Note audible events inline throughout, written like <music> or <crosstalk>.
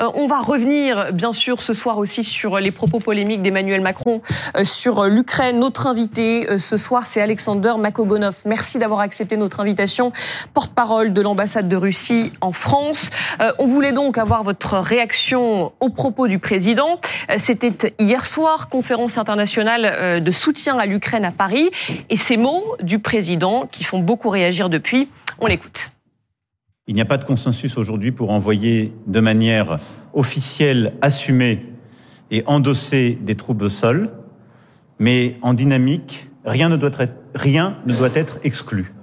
Euh, on va revenir, bien sûr, ce soir aussi sur les propos polémiques d'Emmanuel Macron euh, sur l'Ukraine. Notre invité euh, ce soir, c'est Alexander Makogonov. Merci d'avoir accepté notre invitation, porte-parole de l'ambassade de Russie en France. On voulait donc avoir votre réaction aux propos du président. C'était hier soir, conférence internationale de soutien à l'Ukraine à Paris. Et ces mots du président qui font beaucoup réagir depuis, on l'écoute. Il n'y a pas de consensus aujourd'hui pour envoyer de manière officielle, assumée et endossée des troupes au sol, mais en dynamique, rien ne doit être, exclu.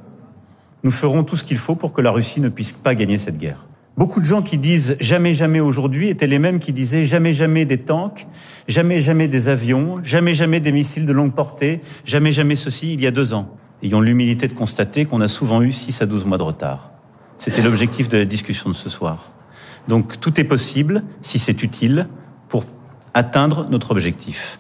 Nous ferons tout ce qu'il faut pour que la Russie ne puisse pas gagner cette guerre. Beaucoup de gens qui disent jamais jamais aujourd'hui étaient les mêmes qui disaient jamais jamais des tanks, jamais jamais des avions, jamais jamais des missiles de longue portée, jamais jamais ceci il y a deux ans. Ayons l'humilité de constater qu'on a souvent eu 6 à 12 mois de retard. C'était l'objectif de la discussion de ce soir. Donc tout est possible, si c'est utile, pour atteindre notre objectif.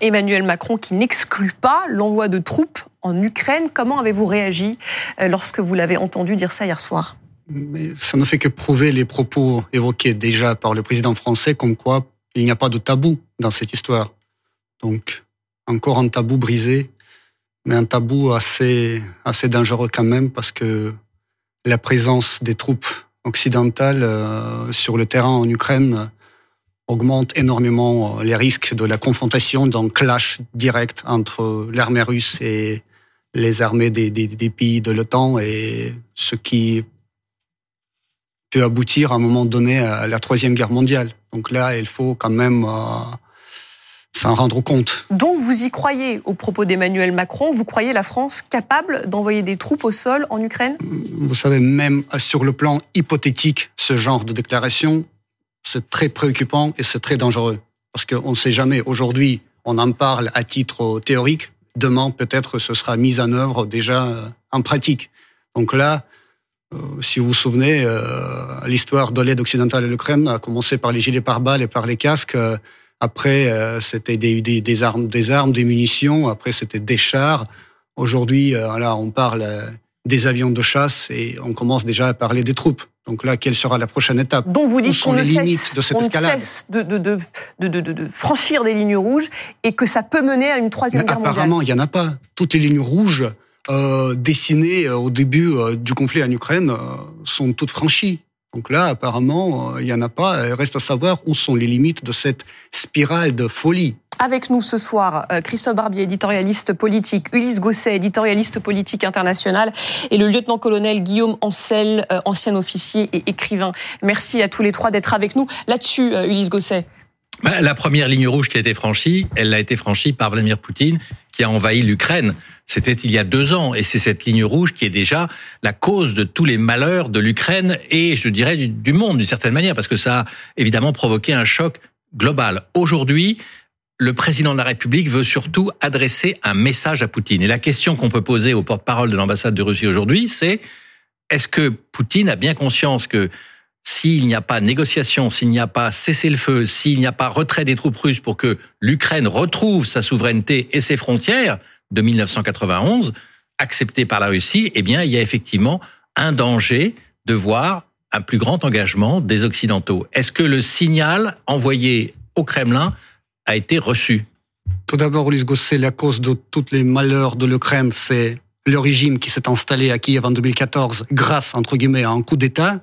Emmanuel Macron qui n'exclut pas l'envoi de troupes en Ukraine. Comment avez-vous réagi euh, lorsque vous l'avez entendu dire ça hier soir? Mais Ça ne fait que prouver les propos évoqués déjà par le président français, comme quoi il n'y a pas de tabou dans cette histoire. Donc, encore un tabou brisé, mais un tabou assez, assez dangereux quand même, parce que la présence des troupes occidentales euh, sur le terrain en Ukraine augmente énormément euh, les risques de la confrontation, d'un clash direct entre l'armée russe et les armées des, pays de l'OTAN, et ce qui peut aboutir à un moment donné à la troisième guerre mondiale. Donc là, il faut quand même euh, s'en rendre compte. Donc vous y croyez au propos d'Emmanuel Macron? Vous croyez la France capable d'envoyer des troupes au sol en Ukraine? Vous savez, même sur le plan hypothétique, ce genre de déclaration, c'est très préoccupant et c'est très dangereux. Parce qu'on ne sait jamais. Aujourd'hui, on en parle à titre théorique. Demain, peut-être, ce sera mis en œuvre déjà euh, en pratique. Donc là, euh, si vous vous souvenez, euh, l'histoire de l'aide occidentale à l'Ukraine a commencé par les gilets pare-balles et par les casques. Après, euh, c'était des, des, des, armes, des armes, des munitions. Après, c'était des chars. Aujourd'hui, euh, là, on parle euh, des avions de chasse et on commence déjà à parler des troupes. Donc là, quelle sera la prochaine étape? Donc vous dites qu'on ne cesse, de, cette on cesse de, de, de, franchir des lignes rouges et que ça peut mener à une troisième guerre mondiale. Apparemment, il n'y en a pas. Toutes les lignes rouges euh, dessinées au début du conflit en Ukraine sont toutes franchies. Donc là, apparemment, euh, il n'y en a pas. Il reste à savoir où sont les limites de cette spirale de folie. Avec nous ce soir, euh, Christophe Barbier, éditorialiste politique, Ulysse Gosset, éditorialiste politique international, et le lieutenant-colonel Guillaume Ancel, euh, ancien officier et écrivain. Merci à tous les trois d'être avec nous. Là-dessus, Ulysse Gosset. Bah, la première ligne rouge qui a été franchie, elle a été franchie par Vladimir Poutine, qui a envahi l'Ukraine. C'était il y a deux ans, et c'est cette ligne rouge qui est déjà la cause de tous les malheurs de l'Ukraine et, je dirais, du, monde d'une certaine manière, parce que ça a évidemment provoqué un choc global. Aujourd'hui, le président de la République veut surtout adresser un message à Poutine. Et la question qu'on peut poser au porte-parole de l'ambassade de Russie aujourd'hui, c'est est-ce que Poutine a bien conscience que s'il n'y a pas négociation, s'il n'y a pas cessez-le-feu, s'il n'y a pas retrait des troupes russes pour que l'Ukraine retrouve sa souveraineté et ses frontières de 1991, acceptées par la Russie, eh bien, il y a effectivement un danger de voir un plus grand engagement des Occidentaux. Est-ce que le signal envoyé au Kremlin a été reçu? Tout d'abord, Ulysse Gosset, la cause de tous les malheurs de l'Ukraine, c'est le régime qui s'est installé à Kiev en 2014 grâce, entre guillemets, à un coup d'État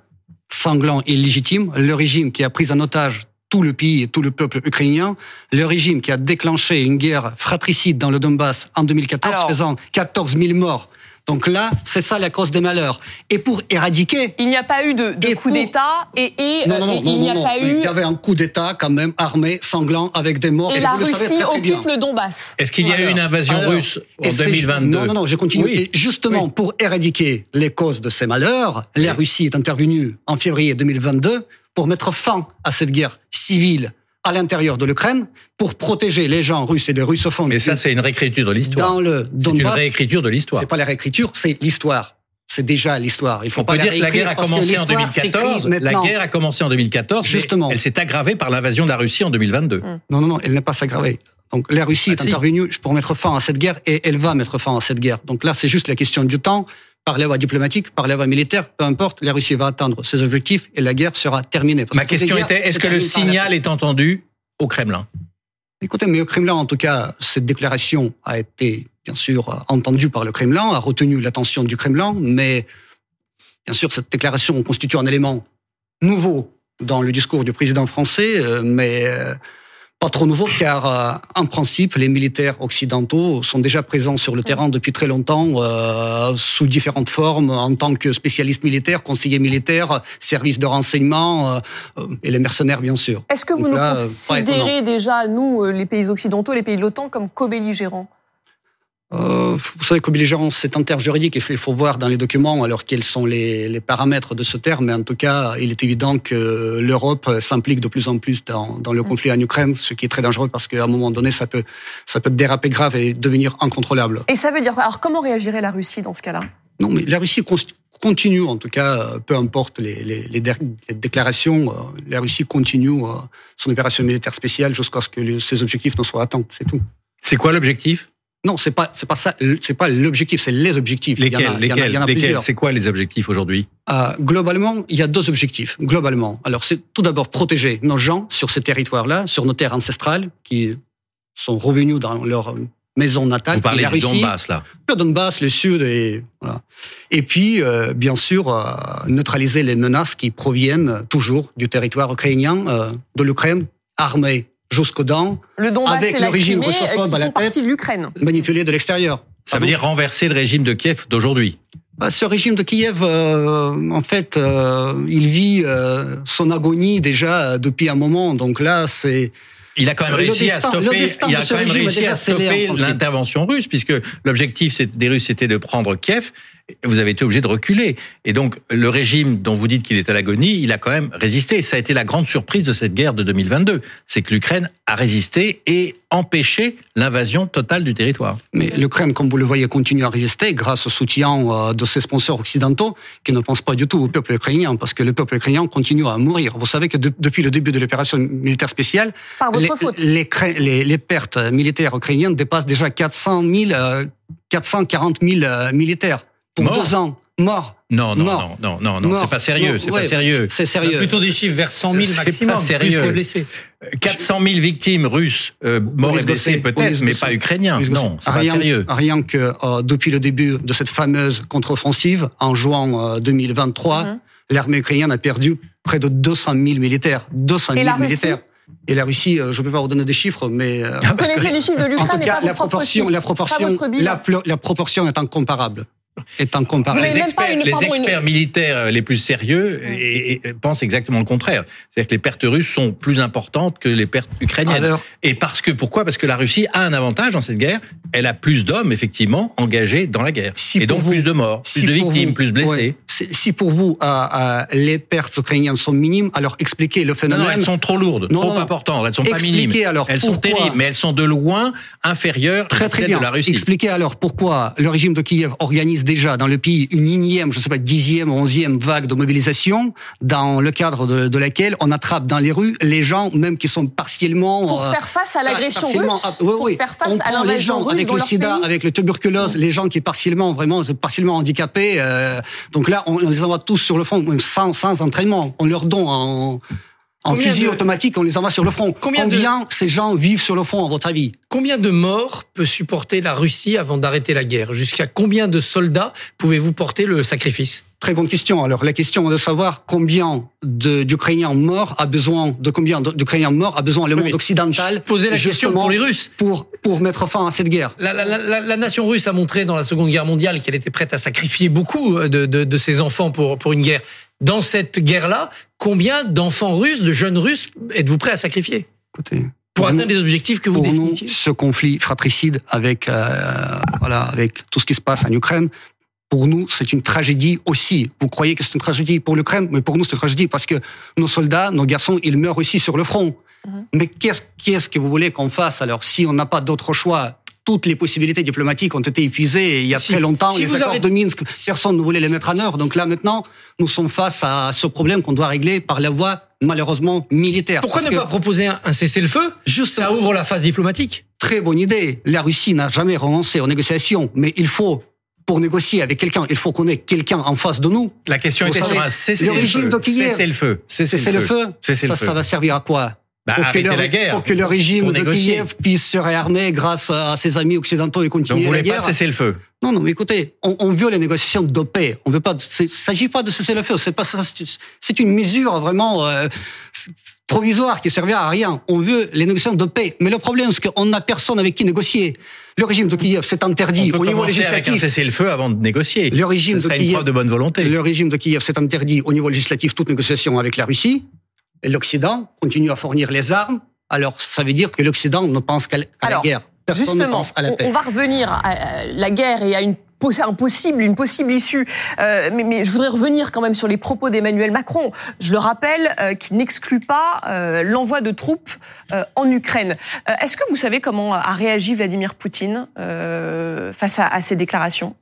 sanglant et légitime, le régime qui a pris en otage tout le pays et tout le peuple ukrainien, le régime qui a déclenché une guerre fratricide dans le Donbass en 2014, faisant 14 000 morts donc là, c'est ça la cause des malheurs. Et pour éradiquer... Il n'y a pas eu de, coup d'État et, non, non, non, il n'y a pas eu... Il y avait un coup d'État quand même armé, sanglant, avec des morts. Et, la Russie occupe le Donbass. Est-ce qu'il y a eu une invasion russe en 2022 Non, non, non, je continue. Et justement, pour éradiquer les causes de ces malheurs, la Russie est intervenue en février 2022 pour mettre fin à cette guerre civile à l'intérieur de l'Ukraine pour protéger les gens russes et les russophones. Mais ça, c'est une réécriture de l'histoire. Dans le C'est une réécriture de l'histoire. C'est pas la réécriture, c'est l'histoire. C'est déjà l'histoire. Il faut pas dire que la guerre a commencé en 2014. La guerre a commencé en 2014. Justement. Elle s'est aggravée par l'invasion de la Russie en 2022. Non, non, non, elle n'a pas s'aggraver. Donc la Russie ah, est intervenue pour mettre fin à cette guerre et elle va mettre fin à cette guerre. Donc là, c'est juste la question du temps. Par la voie diplomatique, par la voie militaire, peu importe, la Russie va atteindre ses objectifs et la guerre sera terminée. Ma question était, est-ce que le signal est entendu au Kremlin? Écoutez, mais au Kremlin, en tout cas, cette déclaration a été, bien sûr, entendue par le Kremlin, a retenu l'attention du Kremlin, mais, bien sûr, cette déclaration constitue un élément nouveau dans le discours du président français, euh, mais euh, pas trop nouveau car euh, en principe les militaires occidentaux sont déjà présents sur le terrain depuis très longtemps euh, sous différentes formes en tant que spécialistes militaires, conseillers militaires, services de renseignement euh, et les mercenaires bien sûr. Est-ce que vous nous considérez déjà nous les pays occidentaux, les pays de l'OTAN comme co-belligérants? Euh, vous savez que belligérance, c'est un terme juridique il faut voir dans les documents alors quels sont les, les, paramètres de ce terme. Mais en tout cas, il est évident que l'Europe s'implique de plus en plus dans, dans, le conflit en Ukraine, ce qui est très dangereux parce qu'à un moment donné, ça peut, ça peut déraper grave et devenir incontrôlable. Et ça veut dire quoi? Alors comment réagirait la Russie dans ce cas-là? Non, mais la Russie continue, en tout cas, peu importe les, les, les déclarations, euh, la Russie continue euh, son opération militaire spéciale jusqu'à ce que ses objectifs ne soient atteints. C'est tout. C'est quoi l'objectif? Non, c'est pas c'est pas ça. C'est pas l'objectif, c'est les objectifs. Lesquels, il y en a, lesquels, lesquels C'est quoi les objectifs aujourd'hui? Euh, Globalement, il y a deux objectifs. Globalement, alors c'est tout d'abord protéger nos gens sur ces territoires-là, sur nos terres ancestrales qui sont revenus dans leur maison natale. Vous parlez du Donbass là Le Donbass, le Sud et voilà. Et puis euh, bien sûr euh, neutraliser les menaces qui proviennent toujours du territoire ukrainien, de l'Ukraine armée jusqu'aux dents, le Donbass avec le régime russophobe à la tête, de l'Ukraine, manipulé de l'extérieur. Ça veut dire renverser le régime de Kiev d'aujourd'hui bah, ce régime de Kiev, euh, en fait, euh, il vit euh, son agonie déjà depuis un moment. Donc là, c'est il a quand même réussi à stopper, il a quand même réussi à stopper l'intervention russe, puisque l'objectif des Russes c'était de prendre Kiev vous avez été obligé de reculer. Et donc, le régime dont vous dites qu'il est à l'agonie, il a quand même résisté. Ça a été la grande surprise de cette guerre de 2022. C'est que l'Ukraine a résisté et empêché l'invasion totale du territoire. Mais l'Ukraine, comme vous le voyez, continue à résister grâce au soutien euh, de ses sponsors occidentaux qui ne pensent pas du tout au peuple ukrainien parce que le peuple ukrainien continue à mourir. Vous savez que depuis le début de l'opération militaire spéciale, les, les, les, pertes militaires ukrainiennes dépassent déjà 400 000, 440 000 militaires pour deux ans. Mort. Non, non, non, non, non, non, c'est pas sérieux, c'est pas sérieux. C'est sérieux. Plutôt des chiffres vers 100 000 maximum. Pas sérieux. blessés. 400 000 victimes russes, euh, morts et blessés peut-être, mais pas ukrainiens. Non, c'est pas sérieux. Rien que euh, depuis le début de cette fameuse contre-offensive, en juin euh, 2023, mhm. l'armée ukrainienne a perdu près de 200 000 militaire. 200 000 militaires. Et la Russie, euh, je ne peux pas vous donner des chiffres, mais vous connaissez les chiffres de l'Ukraine, en tout cas, la proportion, la proportion, la, la proportion est incomparable est Les experts, les experts militaires les plus sérieux et, pensent exactement le contraire. C'est-à-dire que les pertes russes sont plus importantes que les pertes ukrainiennes. et parce que pourquoi? Parce que la Russie a un avantage dans cette guerre. Elle a plus d'hommes effectivement engagés dans la guerre. et donc plus de morts, plus de victimes, plus blessés. Si pour vous euh, euh, les pertes ukrainiennes sont minimes, alors expliquez le phénomène. Non, elles sont trop lourdes, trop importantes. Elles sont pas minimes. Alors elles sont terribles, mais elles sont de loin inférieures très, à celles de la Russie. Expliquez alors pourquoi le régime de Kiev organise déjà dans le pays une énième, je ne sais pas, dixième onzième vague de mobilisation, dans le cadre de, de, laquelle on attrape dans les rues les gens, même qui sont partiellement... Pour euh, faire face à l'agression russe, oui, faire face on à les gens avec le sida, avec le tuberculose, les gens qui sont partiellement, vraiment, partiellement handicapés. Euh, donc là, on, les envoie tous sur le front, sans, sans entraînement. On leur donne en en fusil automatique, on les envoie sur le front. Combien, Combien ces gens vivent sur le front, à votre avis? Combien de morts peut supporter la Russie avant d'arrêter la guerre? Jusqu'à combien de soldats pouvez-vous porter le sacrifice? Très bonne question. Alors la question est de savoir combien d'Ukrainiens morts a besoin de combien d'Ukrainiens morts a besoin le monde occidental. Poser la question pour les Russes pour pour mettre fin à cette guerre. La, la, la, la, nation russe a montré dans la Seconde Guerre mondiale qu'elle était prête à sacrifier beaucoup de, de, de ses enfants pour pour une guerre dans cette guerre-là, combien d'enfants russes, de jeunes russes, êtes-vous prêts à sacrifier Écoutez, pour, atteindre les objectifs que vous définissez Ce conflit fratricide avec euh, voilà avec tout ce qui se passe en Ukraine, pour nous, c'est une tragédie aussi. Vous croyez que c'est une tragédie pour l'Ukraine, mais pour nous, c'est une tragédie parce que nos soldats, nos garçons, ils meurent aussi sur le front. Mhm. Mais qu'est-ce qu'est-ce que vous voulez qu'on fasse alors si on n'a pas d'autre choix? Toutes les possibilités diplomatiques ont été épuisées il y a très longtemps. les accords de Minsk, personne ne voulait les mettre en œuvre. Donc là, maintenant, nous sommes face à ce problème qu'on doit régler par la voie, malheureusement, militaire. Pourquoi ne pas proposer un, cessez-le-feu? Ça ouvre la phase diplomatique. Très bonne idée. La Russie n'a jamais renoncé aux négociations, mais il faut pour négocier avec quelqu'un, il faut qu'on ait quelqu'un en face de nous. La question Vous était sur un le cessez-le-feu. C'est le feu. Cessez le Ça, feu. ça va servir à quoi? Bah, pour, que le, la guerre. pour que le régime de. Kiev puisse se réarmer grâce à ses amis occidentaux et Donc continuer vous la voulez pas guerre. de cessez-le-feu. Non, non, mais écoutez, on, on veut les négociations de paix. On veut pas. Il s'agit pas de cesser le feu. C'est pas ça. c'est- une mesure vraiment euh, provisoire qui servira à rien. On veut les négociations de paix. Mais le problème, c'est qu'on n'a personne avec qui négocier. Le régime de Kiev, c'est interdit On peut au niveau commencer avec un législatif. cessez-le-feu avant de négocier. Le régime Ce de serait une Kiev- preuve de bonne volonté. Le régime de Kiev, c'est interdit au niveau législatif toute négociation avec la Russie. Et l'Occident continue à fournir les armes. Alors, ça veut dire que l'Occident ne pense qu'à la guerre. Personne ne Justement, pense à la on, paix. on va revenir à la guerre et à une un possible, une possible issue. Euh, mais, mais je voudrais revenir quand même sur les propos d'Emmanuel Macron. Je le rappelle, euh, qui n'exclut pas euh, l'envoi de troupes en Ukraine. Est-ce que vous savez comment a réagi Vladimir Poutine face à, à ces déclarations?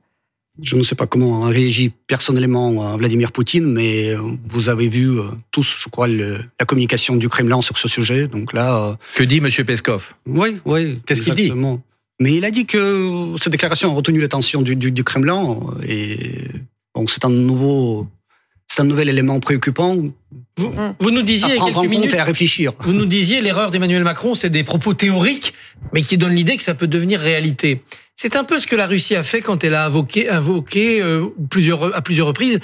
Je ne sais pas comment a réagi personnellement Vladimir Poutine, mais euh, vous avez vu euh, tous, je crois, le- la communication du Kremlin sur ce sujet. Donc là, euh, Que dit Monsieur Peskov? Oui, oui. Qu'est-ce qu'il dit? Mais il a dit que cette déclaration a retenu l'attention du, du, du Kremlin et bon, c'est un nouveau, c'est un nouvel élément préoccupant Vous, Mm. vous nous à disiez a prendre en compte minutes, et à réfléchir. vous nous disiez l'erreur d'Emmanuel Macron, c'est des propos théoriques, mais qui donnent l'idée que ça peut devenir réalité. C'est un peu ce que la Russie a fait quand elle a invoqué, invoqué euh, plusieurs, à plusieurs reprises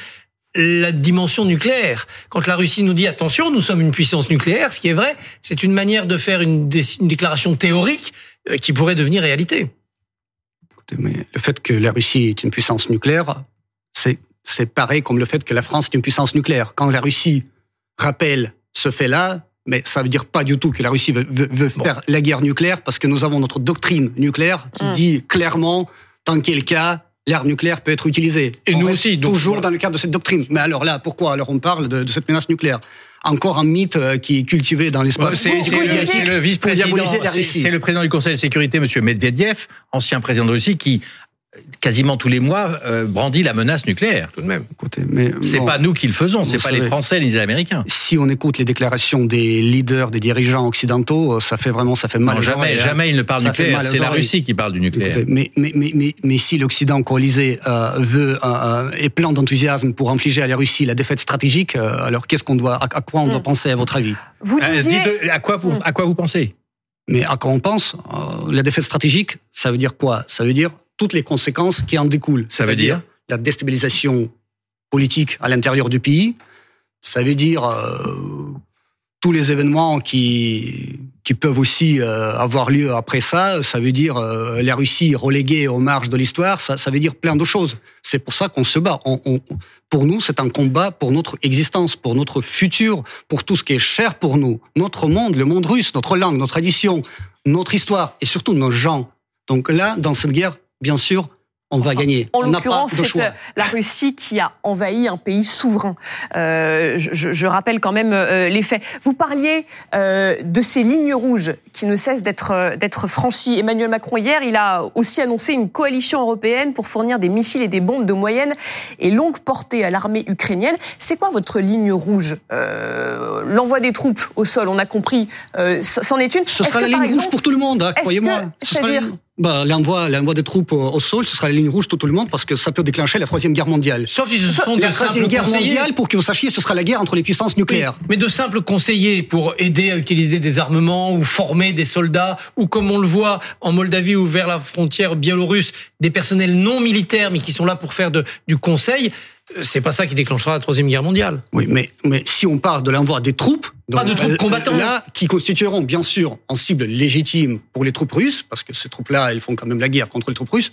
la dimension nucléaire. Quand la Russie nous dit attention, nous sommes une puissance nucléaire, ce qui est vrai, c'est une manière de faire une, dé- une déclaration théorique euh, qui pourrait devenir réalité. Écoutez, Mais le fait que la Russie est une puissance nucléaire, c'est pareil comme le fait que la France est une puissance nucléaire. Quand la Russie rappelle ce fait-là, mais ça veut dire pas du tout que la Russie veut, veut- veut faire la guerre nucléaire, parce que nous avons notre doctrine nucléaire qui Mm. dit clairement, dans quel cas l'arme nucléaire peut être utilisée. Et On nous aussi, donc, toujours voilà. dans le cadre de cette doctrine. Mais alors là, pourquoi alors on parle de, de cette menace nucléaire? Encore un mythe euh, qui est cultivé dans l'espace C'est le, disiez- c'est le vice-président, c'est Russie. c'est le président du Conseil de sécurité, Monsieur Medvedev, ancien président de Russie, qui quasiment tous les mois euh, brandit la menace nucléaire. Tout de même. Écoutez, mais C'est bon. pas nous qui le faisons, c'est pas les. Français ni les Américains. si on écoute les déclarations des leaders, des dirigeants occidentaux, euh, ça fait vraiment, ça fait mal. Non, aux jamais, oreilles, hein. jamais il ne parle Ça fait nucléaire. C'est la. Russie qui parle du nucléaire. Écoutez, Mais, mais, mais, mais, mais si l'Occident coalisé euh, veut euh, euh, est plein d'enthousiasme pour infliger à la Russie la défaite stratégique, euh, alors qu'est-ce qu'on doit, à, à quoi on doit Mm. penser à votre avis? Vous Euh, disiez... dites- à quoi vous, à quoi vous pensez? Mais à quoi on pense? Euh, La défaite stratégique, ça veut dire quoi? Ça veut dire toutes les conséquences qui en découlent. Ça veut dire la déstabilisation politique à l'intérieur du pays. Ça veut dire euh, tous les événements qui qui peuvent aussi euh, avoir lieu après ça. Ça veut dire euh, la Russie reléguée aux marges de l'histoire. Ça, ça veut dire plein de choses. C'est pour ça qu'on se bat. On, on- pour nous, c'est un combat pour notre existence, pour notre futur, pour tout ce qui est cher pour nous, notre monde, le monde russe, notre langue, notre tradition, notre histoire et surtout nos gens. Donc là, dans cette guerre, bien sûr, on va gagner. En on n'a pas l'occurrence, c'est choix. euh, la Russie qui a envahi un pays souverain. Euh, je, rappelle quand même euh, les faits. Vous parliez euh, de ces lignes rouges qui ne cessent d'être franchies. Emmanuel Macron hier, il a aussi annoncé une coalition européenne pour fournir des missiles et des bombes de moyenne et longue portée à l'armée ukrainienne. C'est quoi votre ligne rouge L'envoi des troupes au sol, on a compris. C'en est une. Ce sera la ligne rouge pour tout le monde, hein, croyez-moi. Bah, l'envoi, l'envoi des troupes au, au sol, ce sera la ligne rouge pour tout le monde parce que ça peut déclencher la troisième guerre mondiale. Sauf si ce sont La de troisième guerre conseillers. mondiale, pour que vous sachiez, ce sera la guerre entre les puissances Oui, nucléaires. mais de simples conseillers pour aider à utiliser des armements ou former des soldats ou comme on le voit en Moldavie ou vers la frontière biélorusse, des personnels non militaires mais qui sont là pour faire de, du conseil, c'est pas ça qui déclenchera la troisième guerre mondiale. Oui, mais, mais si on parle de l'envoi des troupes, Pas de troupes euh, combattantes. Là, qui constitueront bien sûr en cible légitime pour les troupes russes, parce que ces troupes-là, elles font quand même la guerre contre les troupes russes.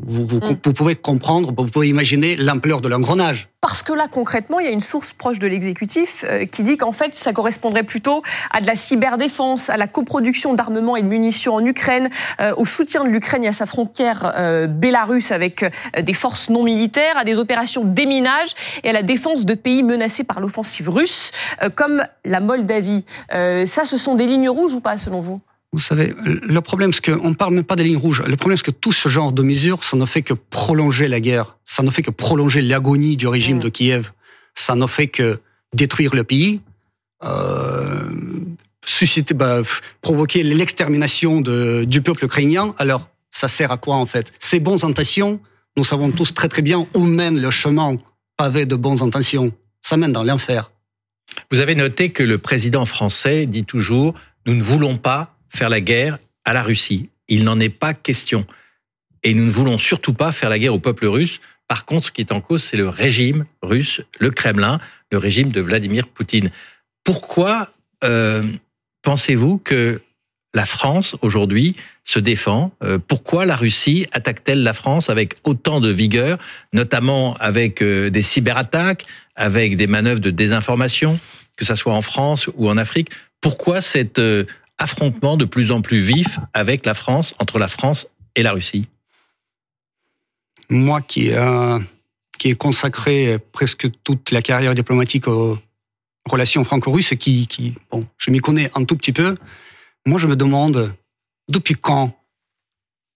Vous, vous, Mm. vous pouvez comprendre, vous pouvez imaginer l'ampleur de l'engrenage. Parce que là, concrètement, il y a une source proche de l'exécutif euh, qui dit qu'en fait, ça correspondrait plutôt à de la cyberdéfense, à la coproduction d'armements et de munitions en Ukraine, euh, au soutien de l'Ukraine et à sa frontière euh, bélarusse avec euh, des forces non militaires, à des opérations de déminage et à la défense de pays menacés par l'offensive russe, comme la Moldavie. Ça, ce sont des lignes rouges ou pas, selon vous? Vous savez, le problème, c'est qu'on ne parle même pas des lignes rouges. Le problème, c'est que tout ce genre de mesures, ça ne fait que prolonger la guerre. Ça ne fait que prolonger l'agonie du régime de Kiev. Ça ne fait que détruire le pays, euh, susciter, bah, provoquer l'extermination de- du peuple ukrainien. Alors, ça sert à quoi, en fait? Ces bonnes intentions nous savons tous très très bien où mène le chemin pavé de bonnes intentions. Ça mène dans l'enfer. Vous avez noté que le président français dit toujours nous ne voulons pas faire la guerre à la Russie. Il n'en est pas question. Et nous ne voulons surtout pas faire la guerre au peuple russe. Par contre, ce qui est en cause, c'est le régime russe, le Kremlin, le régime de Vladimir Poutine. Pourquoi euh, pensez-vous que la France aujourd'hui se défend? Euh, Pourquoi la Russie attaque-t-elle la France avec autant de vigueur, notamment avec euh, des cyberattaques, avec des manœuvres de désinformation, que ce soit en France ou en Afrique? Pourquoi cet euh, affrontement de plus en plus vif avec la France, entre la France et la Russie. Moi qui, qui ai consacré presque toute la carrière diplomatique aux relations franco-russes, qui, qui, bon, je m'y connais un tout petit peu, moi, je me demande depuis quand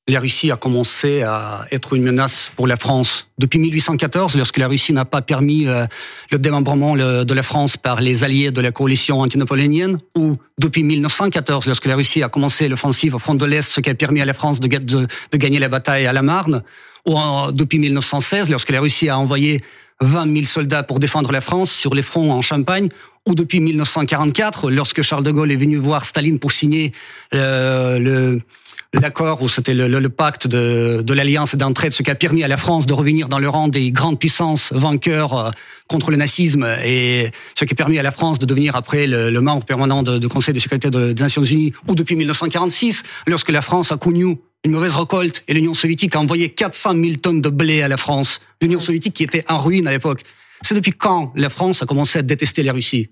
la Russie a commencé à être une menace pour la France. Depuis 1814, lorsque la Russie n'a pas permis euh, le démembrement de la France par les alliés de la coalition antinapoléonienne, ou depuis 1914, lorsque la Russie a commencé l'offensive au front de l'Est, ce qui a permis à la France de, gagner la bataille à la Marne, ou depuis 1916, lorsque la Russie a envoyé 20 000 soldats pour défendre la France sur les fronts en Champagne, ou depuis 1944, lorsque Charles de Gaulle est venu voir Staline pour signer euh, le l'accord où c'était le, le, pacte de, de l'alliance d'entraide, ce qui a permis à la France de revenir dans le rang des grandes puissances vainqueurs euh, contre le nazisme et ce qui a permis à la France de devenir après le, le membre permanent de, Conseil de sécurité des Nations Unies, ou depuis 1946, lorsque la France a connu une mauvaise récolte et l'Union soviétique a envoyé 400 000 tonnes de blé à la France. L'Union soviétique qui était en ruine à l'époque. C'est depuis quand la France a commencé à détester la Russie?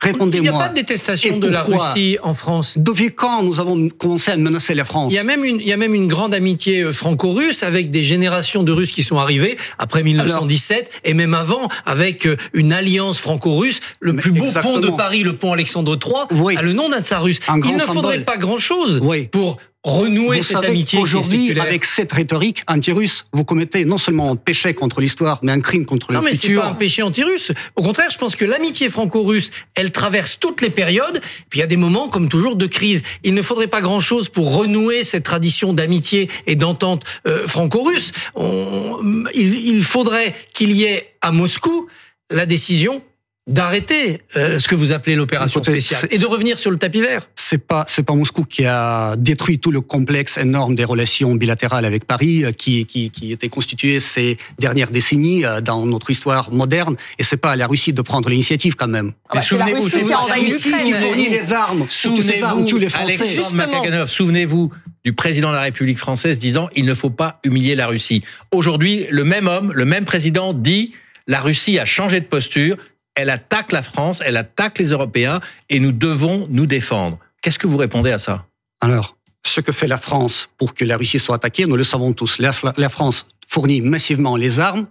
Répondez-moi. Il n'y a pas de détestation de la Russie en France. Depuis quand nous avons commencé à menacer la France? Il y a même une, il y a même une grande amitié euh, franco-russe avec des générations de Russes qui sont arrivés après 1917 Alors, et même avant avec euh, une alliance franco-russe. Le plus beau exactement. pont de Paris, le pont Alexandre III, oui. a le nom d'un tsar russe. Il ne faudrait pas grand-chose oui. pour renouer vous cette savez amitié Aujourd'hui, avec cette rhétorique anti-russe, vous commettez non seulement un péché contre l'histoire, mais un crime contre le futur. Non, mais c'est pas un péché anti-russe. Au contraire, je pense que l'amitié franco-russe, elle traverse toutes les périodes. Puis il y a des moments, comme toujours, de crise. Il ne faudrait pas grand-chose pour renouer cette tradition d'amitié et d'entente euh, franco-russe. Il, il faudrait qu'il y ait à Moscou la décision d'arrêter euh, ce que vous appelez l'opération spéciale et de revenir sur le tapis vert. C'est pas c'est pas Moscou qui a détruit tout le complexe énorme des relations bilatérales avec Paris euh, qui qui qui était constitué ces dernières décennies euh, dans notre histoire moderne et c'est pas à la Russie de prendre l'initiative quand même. Ah bah, souvenez-vous c'est la Russie qui fournit les armes. Souvenez-vous les Français. souvenez-vous du président de la République française disant il ne faut pas humilier la Russie. Aujourd'hui, le même homme, le même président dit la Russie a changé de posture, elle attaque la France, elle attaque les Européens et nous devons nous défendre. Qu'est-ce que vous répondez à ça Alors, ce que fait la France pour que la Russie soit attaquée, nous le savons tous. La, France fournit massivement les armes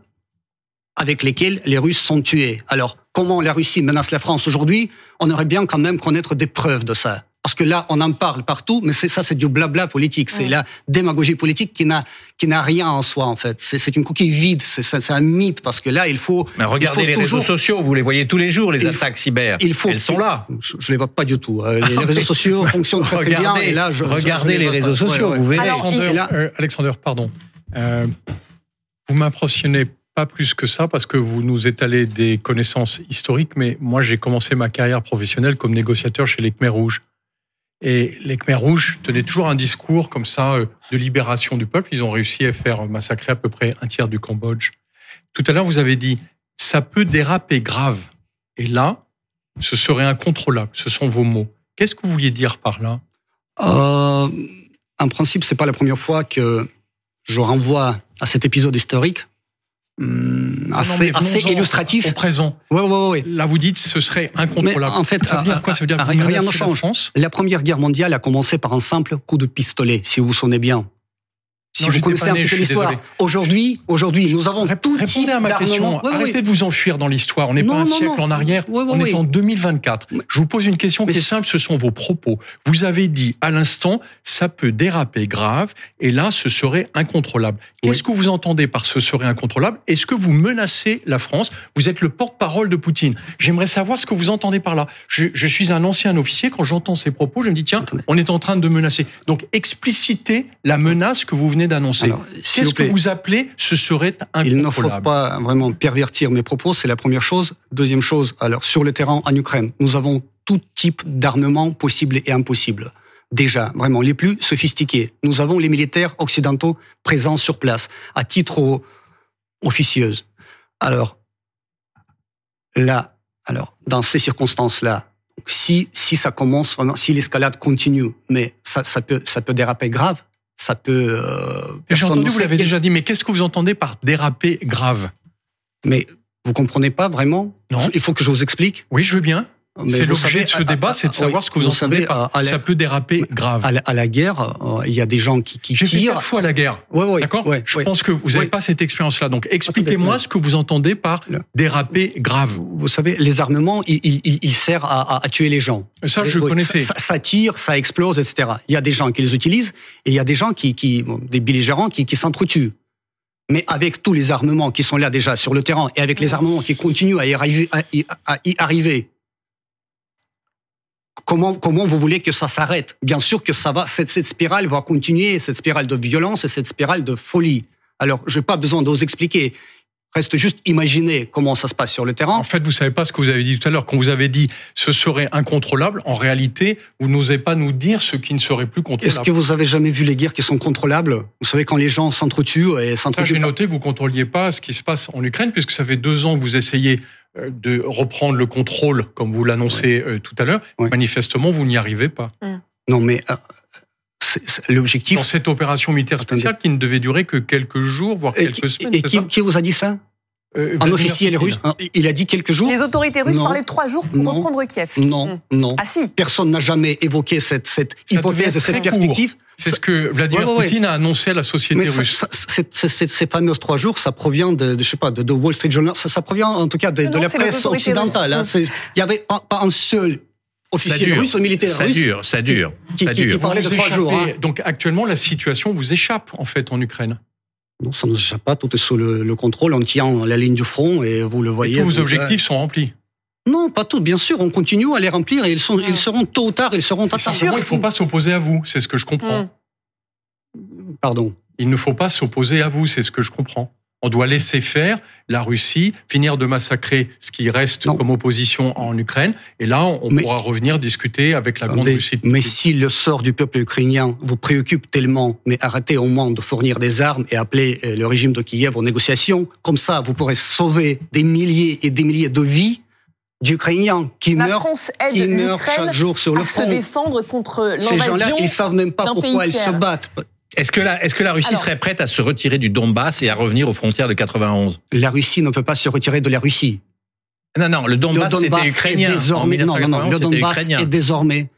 avec lesquelles les Russes sont tués. Alors, comment la Russie menace la France aujourd'hui? On aurait bien quand même connaître des preuves de ça. Parce que là, on en parle partout, mais ça, c'est du blabla politique. C'est ouais. la démagogie politique qui n'a qui n'a rien en soi en fait. C'est une coquille vide. C'est un mythe parce que là, il faut. Mais regardez faut les toujours... réseaux sociaux, vous les voyez tous les jours, les il attaques cyber. Il faut. Elles sont là. Je, je les vois pas du tout. Euh, les, les réseaux <laughs> sociaux fonctionnent très, très bien. Et là, je, regardez je, les réseaux pas. sociaux, ouais, ouais. vous verrez. Alexander, là... euh, Alexander, pardon. Euh, vous m'impressionnez pas plus que ça parce que vous nous étalez des connaissances historiques, mais moi j'ai commencé ma carrière professionnelle comme négociateur chez les Khmer Rouges. Et les Khmer Rouges tenaient toujours un discours comme ça euh, de libération du peuple. Ils ont réussi à faire massacrer à peu près un tiers du Cambodge. Tout à l'heure, vous avez dit, ça peut déraper grave. Et là, ce serait incontrôlable. Ce sont vos mots. Qu'est-ce que vous vouliez dire par là? Euh, En principe, c'est pas la première fois que je renvoie à cet épisode historique. Hum, assez, non, assez illustratif. Au présent. Ouais, ouais, ouais. Là, vous dites ce serait incontrôlable. Mais en fait, ça veut dire quoi? Ça veut dire que rien ne change. La, la Première Guerre mondiale a commencé par un simple coup de pistolet, si vous vous souvenez bien. Si non, vous connaissez un né, petit peu l'histoire, aujourd'hui, aujourd'hui, nous avons Rép tout Répondez à ma question. Oui, Arrêtez oui. de vous enfuir dans l'histoire. On n'est pas un non, siècle non. en arrière. Oui, on est en 2024. Je vous pose une question Mais qui est simple. Ce sont vos propos. Vous avez dit à l'instant, ça peut déraper grave, et là, ce serait incontrôlable. Qu'est-ce que vous entendez par ce serait incontrôlable? Est-ce que vous menacez la France? Vous êtes le porte-parole de Poutine. J'aimerais savoir ce que vous entendez par là. Je, je suis un ancien officier. Quand j'entends ces propos, je me dis tiens, on est en train de menacer. Donc explicitez la menace que vous venez venez d'annoncer. Qu'est-ce que vous appelez ce serait Il ne faut incontrôlable pas vraiment pervertir mes propos, c'est la première chose. Deuxième chose, alors sur le terrain en Ukraine, nous avons tout type d'armement possible et impossible. Déjà, vraiment, les plus sophistiqués. Nous avons les militaires occidentaux présents sur place, à titre o- officieuse. Alors, là, alors, dans ces circonstances-là, si, si ça commence vraiment, si l'escalade continue, mais ça, ça peut, ça peut déraper grave, ça peut, euh, J'ai entendu, vous l'avez déjà dit, mais qu'est-ce que vous entendez par déraper grave? Mais vous comprenez pas vraiment? Non. Il faut que je vous explique. Oui, je veux bien. C'est vous l'objet de ce à- débat, à- c'est de oui, savoir ce que vous, entendez savez, par à, à ça la, peut déraper grave. à la- à la guerre, euh, il y a des gens qui, qui J'ai fait tirent. fois la guerre. Ouais, ouais, D'accord Je pense que vous n'avez Oui. pas cette expérience-là. Donc, expliquez-moi ce que vous entendez par déraper grave. Vous savez, les armements, ils il, il, il servent à, à, à tuer les gens. Ça, je Oui, connaissais. Ça, ça tire, ça explose, etc. Il y a des gens qui les utilisent et il y a des gens qui, qui bon, des belligérants qui, qui s'entretuent. Mais avec tous les armements qui sont là déjà sur le terrain et avec les armements qui continuent à y arriver, à y, à y arriver, comment, comment vous voulez que ça s'arrête? Bien sûr que ça va, cette, cette spirale va continuer, cette spirale de violence et cette spirale de folie. Alors, je n'ai pas besoin de vous expliquer. Reste juste imaginer comment ça se passe sur le terrain. En fait, vous savez pas ce que vous avez dit tout à l'heure. Quand vous avez dit ce serait incontrôlable, en réalité, vous n'osez pas nous dire ce qui ne serait plus Est-ce contrôlable. que vous avez jamais vu les guerres qui sont contrôlables? Vous savez, quand les gens s'entretuent et s'entretuent. j'ai noté que vous contrôliez pas ce qui se passe en Ukraine, puisque ça fait deux ans que vous essayez euh, de reprendre le contrôle, comme vous l'annoncez euh, tout à l'heure. Manifestement, vous n'y arrivez pas. Non, mais euh, l'objectif. Dans cette opération militaire Attendez. spéciale qui ne devait durer que quelques jours, voire Et, quelques semaines. et qui, ça qui vous a dit ça? Euh, Un officiel russe hein, Il a dit quelques jours Les autorités russes Non. parlaient de trois jours pour Non. reprendre Kiev. Non, Hmm. non. Ah si. Personne n'a jamais évoqué cette, Ça hypothèse et cette très court. perspective. C'est ce que Vladimir Ouais, ouais, ouais. Poutine a annoncé à la société Mais ça- russe. ça- c'est- c'est- c'est- ces fameux trois jours, ça provient de, de, je sais pas, de, de Wall Street Journal. Ça, ça provient en tout cas de, Non, de la presse occidentale. hein. C'est- Il y avait pas, pas un seul Ça officiel dure. russe ou militaire Ça russe dure, ça dure. qui, ça qui- qui dure. parlait de trois échappez- jours. hein. Donc actuellement, la situation vous échappe en fait en Ukraine. Non, ça ne nous échappe pas. Tout est sous le, le contrôle. On tient la ligne du front et vous le Et voyez. tous vos objectifs sont remplis. Non, pas tous. Bien sûr, on continue à les remplir et ils, sont, ils seront tôt ou tard, ils seront atteints. Simplement, il ne faut pas s'opposer à vous. C'est ce que je comprends. Pardon. Il ne faut pas s'opposer à vous. C'est ce que je comprends. On doit laisser faire la Russie, finir de massacrer ce qui reste Non. comme opposition en Ukraine. Et là, on Mais- pourra revenir discuter avec la grande Russie. mais si le sort du peuple ukrainien vous préoccupe tellement, mais arrêtez au moins de fournir des armes et appelez euh, le régime de Kiev aux négociations. Comme ça, vous pourrez sauver des milliers et des milliers de vies d'Ukrainiens qui La meurent, France aide qui meurent l'Ukraine chaque jour sur le à se front. défendre contre Ces gens-là, l'invasion. ils savent même pas pourquoi ils se battent. Est-ce que, la, est-ce que la Russie Alors- serait prête à se retirer du Donbass et à revenir aux frontières de 91 La Russie ne peut pas se retirer de la Russie. Non, non, le Le Donbass, Donbass est ukrainien. En désormais, non, non, non, 1991, le Donbass ukrainien. est désormais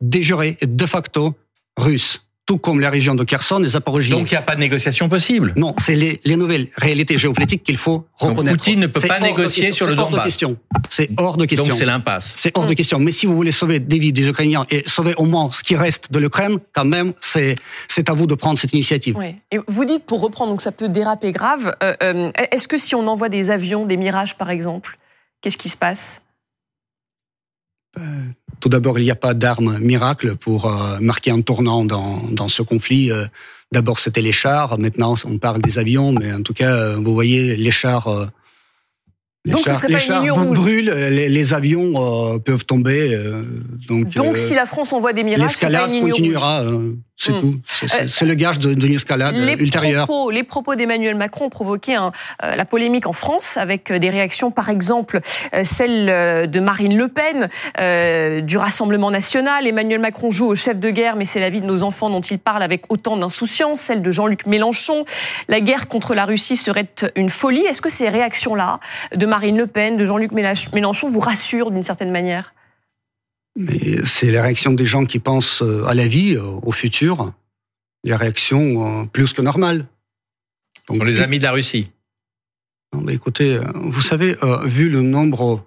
déjuré et de facto russe, tout comme la région de Kherson et Zaporozhye. Donc il n'y a pas de négociation possible. Non, c'est les, les nouvelles réalités géopolitiques qu'il faut Donc, reconnaître. Poutine ne peut pas négocier sur le c'est hors de Donbass. question. C'est hors de question. Donc c'est l'impasse. C'est hors de question. Mais si vous voulez sauver des vies des Ukrainiens et sauver au moins ce qui reste de l'Ukraine, quand même, c'est c'est à vous de prendre cette initiative. Ouais. Et vous dites, pour reprendre, donc ça peut déraper grave. Euh, euh, Est-ce que si on envoie des avions, des mirages par exemple, qu'est-ce qui se passe? Tout d'abord, il n'y a pas d'armes miracle pour euh, marquer un tournant dans, dans ce conflit. Euh, D'abord, c'était les chars. Maintenant, on parle des avions. Mais en tout cas, euh, vous voyez, les chars... les Donc, ce chars, serait les chars brûlent, les, les avions peuvent tomber. donc, Donc si la France envoie des pas l'escalade continuera. C'est Hmm. tout. C'est- Euh, c'est le gage d'une escalade Les ultérieure. propos, les propos d'Emmanuel Macron ont provoqué un, euh, la polémique en France avec euh, des réactions, par exemple, euh, celle de Marine Le Pen, euh, du Rassemblement national. Emmanuel Macron joue au chef de guerre, mais c'est la vie de nos enfants dont il parle avec autant d'insouciance. Celle de Jean-Luc Mélenchon. La guerre contre la Russie serait une folie. Est-ce que ces réactions-là de Marine Le Pen, de Jean-Luc Mélench- Mélenchon vous rassurent d'une certaine manière? Mais c'est la réaction des gens qui pensent euh, à la vie, euh, au futur. Les réactions euh, plus que normales. Ce sont les amis de la Russie. Non, mais écoutez, vous savez, vu le nombre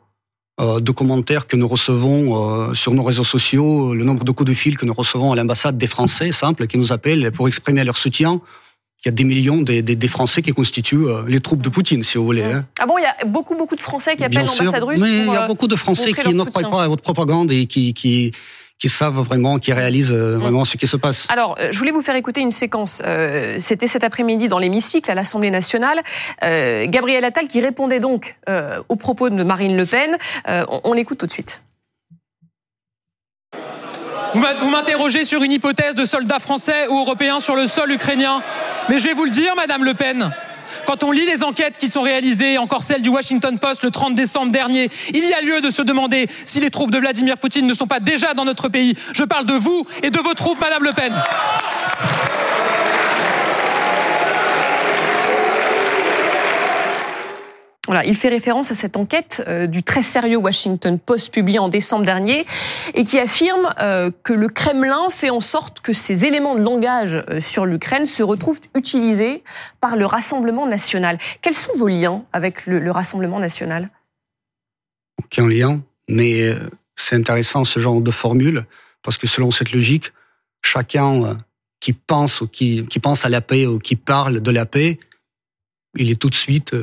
de commentaires que nous recevons sur nos réseaux sociaux, le nombre de coups de fil que nous recevons à l'ambassade des Français, simples, qui nous appellent pour exprimer leur soutien, il y a des millions des, des- des Français qui constituent euh, les troupes de Poutine, si vous voulez. hein. Ah bon, il y a beaucoup, beaucoup de Français qui appellent l'ambassade russe mais il y a euh, beaucoup de Français qui ne croient pas à votre propagande et qui, qui, qui savent vraiment, qui réalisent euh, vraiment ce qui se passe. Alors, je voulais vous faire écouter une séquence. Euh, C'était cet après-midi dans l'hémicycle à l'Assemblée nationale. Euh, Gabriel Attal qui répondait donc euh, aux propos de Marine Le Pen. On, on l'écoute tout de suite. Vous m'interrogez sur une hypothèse de soldats français ou européens sur le sol ukrainien. Mais je vais vous le dire, Madame Le Pen. Quand on lit les enquêtes qui sont réalisées, encore celle du Washington Post le 30 décembre dernier, il y a lieu de se demander si les troupes de Vladimir Poutine ne sont pas déjà dans notre pays. Je parle de vous et de vos troupes, Madame Le Pen. Il fait référence à cette enquête euh, du très sérieux Washington Post publiée en décembre dernier et qui affirme euh, que le Kremlin fait en sorte que ces éléments de langage euh, sur l'Ukraine se retrouvent utilisés par le Rassemblement national. Quels sont vos liens avec le, le Rassemblement national? Aucun lien, mais c'est intéressant ce genre de formule parce que selon cette logique, chacun qui pense qui, pense à la paix ou qui parle de la paix, il est tout de suite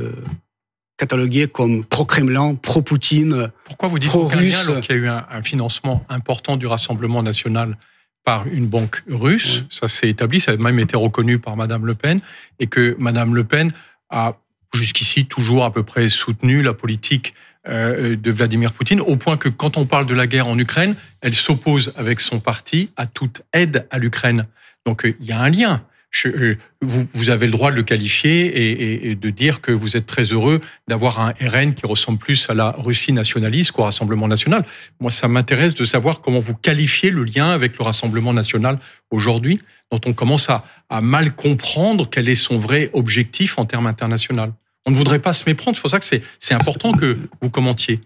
catalogué comme pro-Kremlin, pro-Poutine. Pourquoi vous dites Pro-russe. alors qu'il y a eu un, un financement important du Rassemblement national par une banque russe Ça s'est établi, ça a même été reconnu par Madame Le Pen, et que Madame Le Pen a jusqu'ici toujours à peu près soutenu la politique euh, de Vladimir Poutine, au point que quand on parle de la guerre en Ukraine, elle s'oppose avec son parti à toute aide à l'Ukraine. Donc euh, il y a un lien. Euh, vous, avez le droit de le qualifier et, de dire que vous êtes très heureux d'avoir un RN qui ressemble plus à la Russie nationaliste qu'au Rassemblement national. Moi, ça m'intéresse de savoir comment vous qualifiez le lien avec le Rassemblement national aujourd'hui, dont on commence à, à mal comprendre quel est son vrai objectif en termes international. On ne voudrait pas se méprendre, c'est pour ça que c'est important que vous commentiez.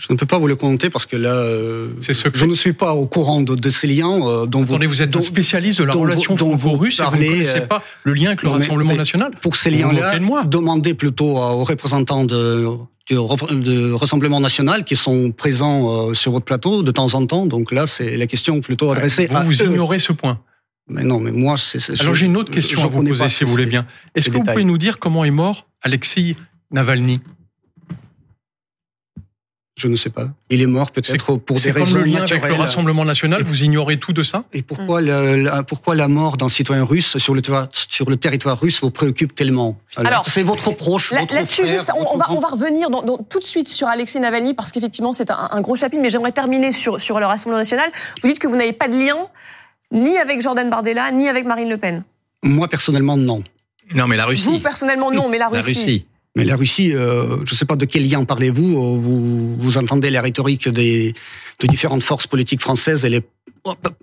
Je ne peux pas vous le commenter parce que là, euh, C'est ce que- je ne suis pas au courant de, de ces liens euh, dont vous, Attendez, vous êtes dont- spécialiste de la relation franco-russe et vous ne connaissez euh, pas le lien avec le non, Rassemblement national Pour ces liens-là, demandez plutôt aux représentants de, du de Rassemblement national qui sont présents euh, sur votre plateau de temps en temps. Donc là, c'est la question plutôt adressée Vous, à vous eux. ignorez ce point. Mais non, mais moi, c'est. Alors j'ai une autre question je à vous poser, si vous voulez bien. Est-ce que vous pouvez nous dire comment est mort Alexei Navalny? Je ne sais pas. Il est mort peut-être pour des C'est comme raisons le lien avec le. Rassemblement national, vous ignorez tout de ça Et pourquoi, le- la, pourquoi la mort d'un citoyen russe sur le, territoire- sur le territoire russe vous préoccupe tellement? Alors, C'est votre proche, Là- votre Là-dessus, frère, juste, on, votre on va, grand- on va revenir dans- dans- tout de suite sur Alexei Navalny parce qu'effectivement, c'est un, un gros chapitre, mais j'aimerais terminer sur, sur le Rassemblement national. Vous dites que vous n'avez pas de lien ni avec Jordan Bardella, ni avec Marine Le Pen. Moi, personnellement, non. Non, mais la Russie. Vous, personnellement, non, mais la La Russie. Mais la Russie, euh, je ne sais pas de quel lien parlez-vous. euh, Vous, vous entendez la rhétorique des, de différentes forces politiques françaises. Elle est,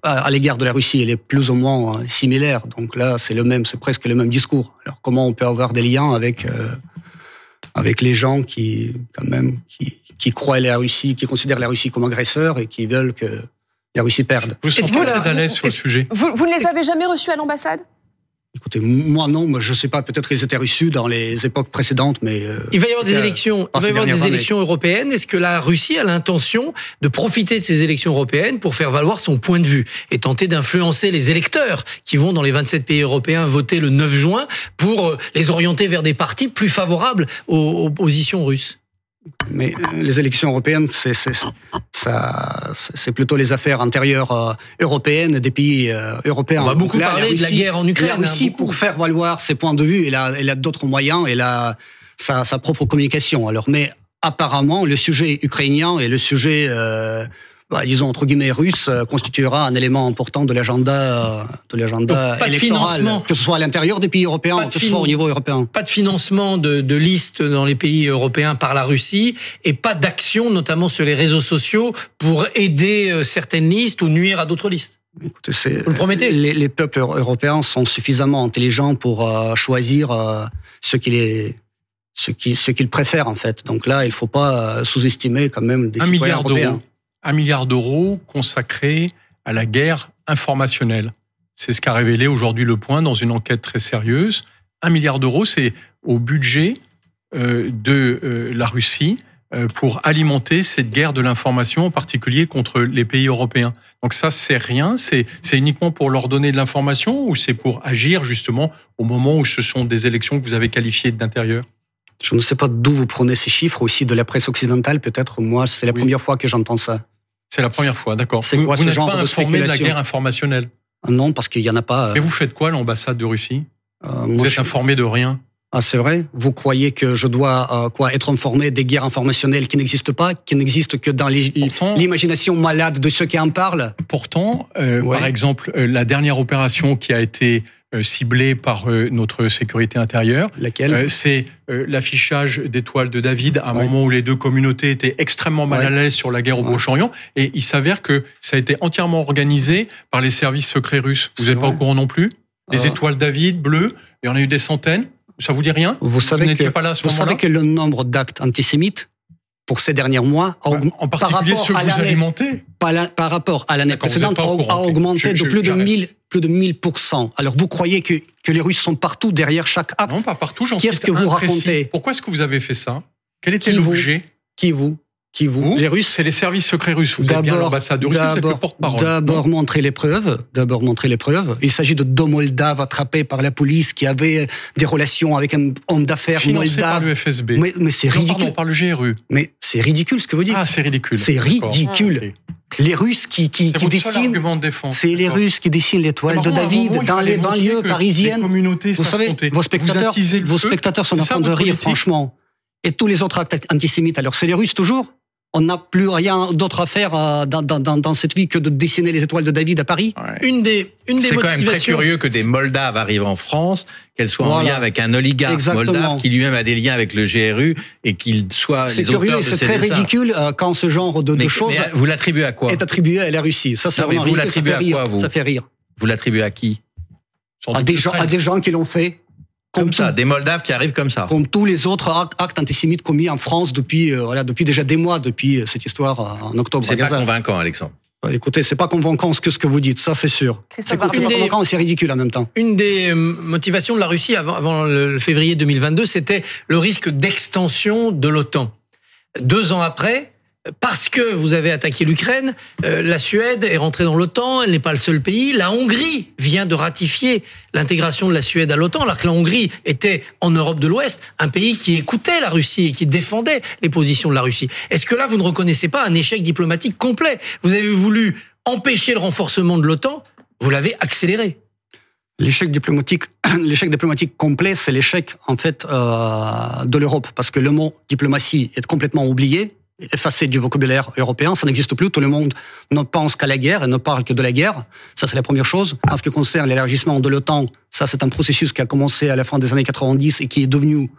à l'égard de la Russie, elle est plus ou moins euh, similaire. Donc là, c'est le même, c'est presque le même discours. Alors comment on peut avoir des liens avec euh, avec les gens qui, quand même, qui, qui croient la Russie, qui considèrent la Russie comme agresseur et qui veulent que la Russie perde? Vous Est-ce sentez que très la- à l'aise sur le est-ce- sujet? Vous, vous ne les avez jamais reçus à l'ambassade? Écoutez, moi non, moi je sais pas. Peut-être qu'ils étaient reçus dans les époques précédentes, mais euh, Il va y avoir des élections, il va y avoir des années. élections européennes. Est-ce que la Russie a l'intention de profiter de ces élections européennes pour faire valoir son point de vue et tenter d'influencer les électeurs qui vont dans les 27 pays européens voter le 9 juin pour euh, les orienter vers des partis plus favorables aux, aux positions russes? Mais euh, les élections européennes, c'est c'est ça, c'est plutôt les affaires intérieures euh, européennes des pays euh, européens. On va beaucoup là, parler de la guerre en Ukraine, La hein, pour faire valoir ses points de vue, elle a, elle a d'autres moyens, elle a sa, sa propre communication. Alors, mais apparemment, le sujet ukrainien et le sujet, euh, bah, disons entre guillemets russe, euh, constituera un élément important de l'agenda, euh, de l'agenda Donc, pas de électoral, financement. que ce soit à l'intérieur des pays européens, que ce soit au niveau européen. Pas de financement de, de listes dans les pays européens par la Russie et pas d'action, notamment sur les réseaux sociaux, pour aider euh, certaines listes ou nuire à d'autres listes. Écoutez, c'est- Vous le promettez? les, les peuples européens sont suffisamment intelligents pour euh, choisir euh, ce qu'ils ce ce qu'ils préfèrent en fait. Donc là, il faut pas sous-estimer quand même des Un citoyens milliard européens. Un milliard d'euros consacrés à la guerre informationnelle. C'est ce qu'a révélé aujourd'hui Le Point dans une enquête très sérieuse. Un milliard d'euros, c'est au budget euh, de euh, la Russie euh, pour alimenter cette guerre de l'information, en particulier contre les pays européens. Donc ça, c'est rien. C'est c'est uniquement pour leur donner de l'information ou c'est pour agir justement au moment où ce sont des élections que vous avez qualifiées d'intérieur Je ne sais pas d'où vous prenez ces chiffres aussi de la presse occidentale peut-être. Moi, c'est la Oui. première fois que j'entends ça. C'est la première fois, d'accord. C'est Vous, quoi vous ce n'êtes genre pas de informé de la guerre informationnelle. Non, parce qu'il y en a pas. Et vous faites quoi, l'ambassade de Russie euh, Vous moi, êtes je- informé de rien Ah, c'est vrai Vous croyez que je dois euh, quoi être informé des guerres informationnelles qui n'existent pas, qui n'existent que dans l'imagination malade de ceux qui en parlent? Pourtant euh, Ouais. par exemple, euh, la dernière opération qui a été euh, ciblée par euh, notre sécurité intérieure, Laquelle Euh, c'est euh, l'affichage d'étoiles de David à un Ouais. moment où les deux communautés étaient extrêmement mal Ouais. à l'aise sur la guerre au Ouais. Proche-Orient. Et il s'avère que ça a été entièrement organisé par les services secrets russes. Vous n'êtes pas au courant non plus? Les Euh. étoiles David, bleues, il y en a eu des centaines. Ça vous dit rien? Vous savez n'étiez que pas là à ce vous savez que le nombre d'actes antisémites pour ces derniers mois a aug- En par particulier rapport ceux que vous alimentez par, la- par rapport à l'année vous précédente a, augmenté Je- de plus de j'arrête. 1000 plus de 1000%. Alors vous croyez que que les Russes sont partout derrière chaque acte? Non, pas partout. J'en Qu'est-ce que vous racontez? Pourquoi est-ce que vous avez fait ça? Quel était l'objet? Qui vous? Qui vous, Vous, Les Russes? C'est les services secrets russes. Vous êtes bien Russie, vous êtes le porte-parole. D'abord montrer les preuves. D'abord montrer les preuves. Il s'agit de deux Moldaves attrapés par la police qui avaient des relations avec un homme d'affaires Financé par moldave. le FSB. Mais, mais c'est ridicule. pardon, par le GRU. Mais c'est ridicule ce que vous dites. Ah, c'est ridicule. c'est ridicule. Ok. Les Russes qui, qui, qui dessinent. de. C'est les. Russes qui dessinent l'étoile de David moment, dans les banlieues Les parisiennes. Vous savez, vos spectateurs, vos feu. spectateurs sont en train de rire, franchement. Et tous les autres actes antisémites, alors c'est les Russes toujours On n'a plus rien d'autre à faire euh, dans, dans, dans, dans cette vie que de dessiner les étoiles de David à Paris Ouais. Une des, une des C'est quand même très curieux que des Moldaves arrivent en France, qu'elles soient en lien avec un oligarque Exactement. moldave qui lui-même a des liens avec le GRU et qu'il soit C'est les auteurs curieux, de c'est ces très dessins. ridicule euh, quand ce genre de, choses mais vous l'attribuez à quoi est attribué à la Russie. Ça, c'est vraiment vous ridicule, ça fait à rire. quoi, vous Ça fait rire. Vous l'attribuez à qui? À des, gens, à des gens qui l'ont fait, Comme ça, tout- des Moldaves qui arrivent comme ça. comme tous les autres actes, antisémites commis en France depuis, euh, voilà, depuis déjà des mois, depuis euh, cette histoire euh, en octobre C'est pas convaincant, Alexandre. Écoutez, c'est pas convaincant ce que, ce que vous dites, ça c'est sûr. C'est pas convaincant, c'est ridicule en même temps. Une des motivations de la Russie avant, avant le février 2022, c'était le risque d'extension de l'OTAN. Deux ans après, parce que vous avez attaqué l'Ukraine, euh, la Suède est rentrée dans l'OTAN, elle n'est pas le seul pays. La Hongrie vient de ratifier l'intégration de la Suède à l'OTAN, alors que la Hongrie était en Europe de l'Ouest, un pays qui écoutait la Russie et qui défendait les positions de la Russie. Est-ce que là, vous ne reconnaissez pas un échec diplomatique complet? Vous avez voulu empêcher le renforcement de l'OTAN, vous l'avez accéléré. L'échec diplomatique, <clears throat> l'échec diplomatique complet, c'est l'échec en fait euh, de l'Europe, parce que le mot diplomatie est complètement oublié, effacé du vocabulaire européen, ça n'existe plus. Tout le monde ne pense qu'à la guerre et ne parle que de la guerre. Ça, c'est la première chose. En ce qui concerne l'élargissement de l'OTAN, ça, c'est un processus qui a commencé à la fin des années 90 et qui est devenu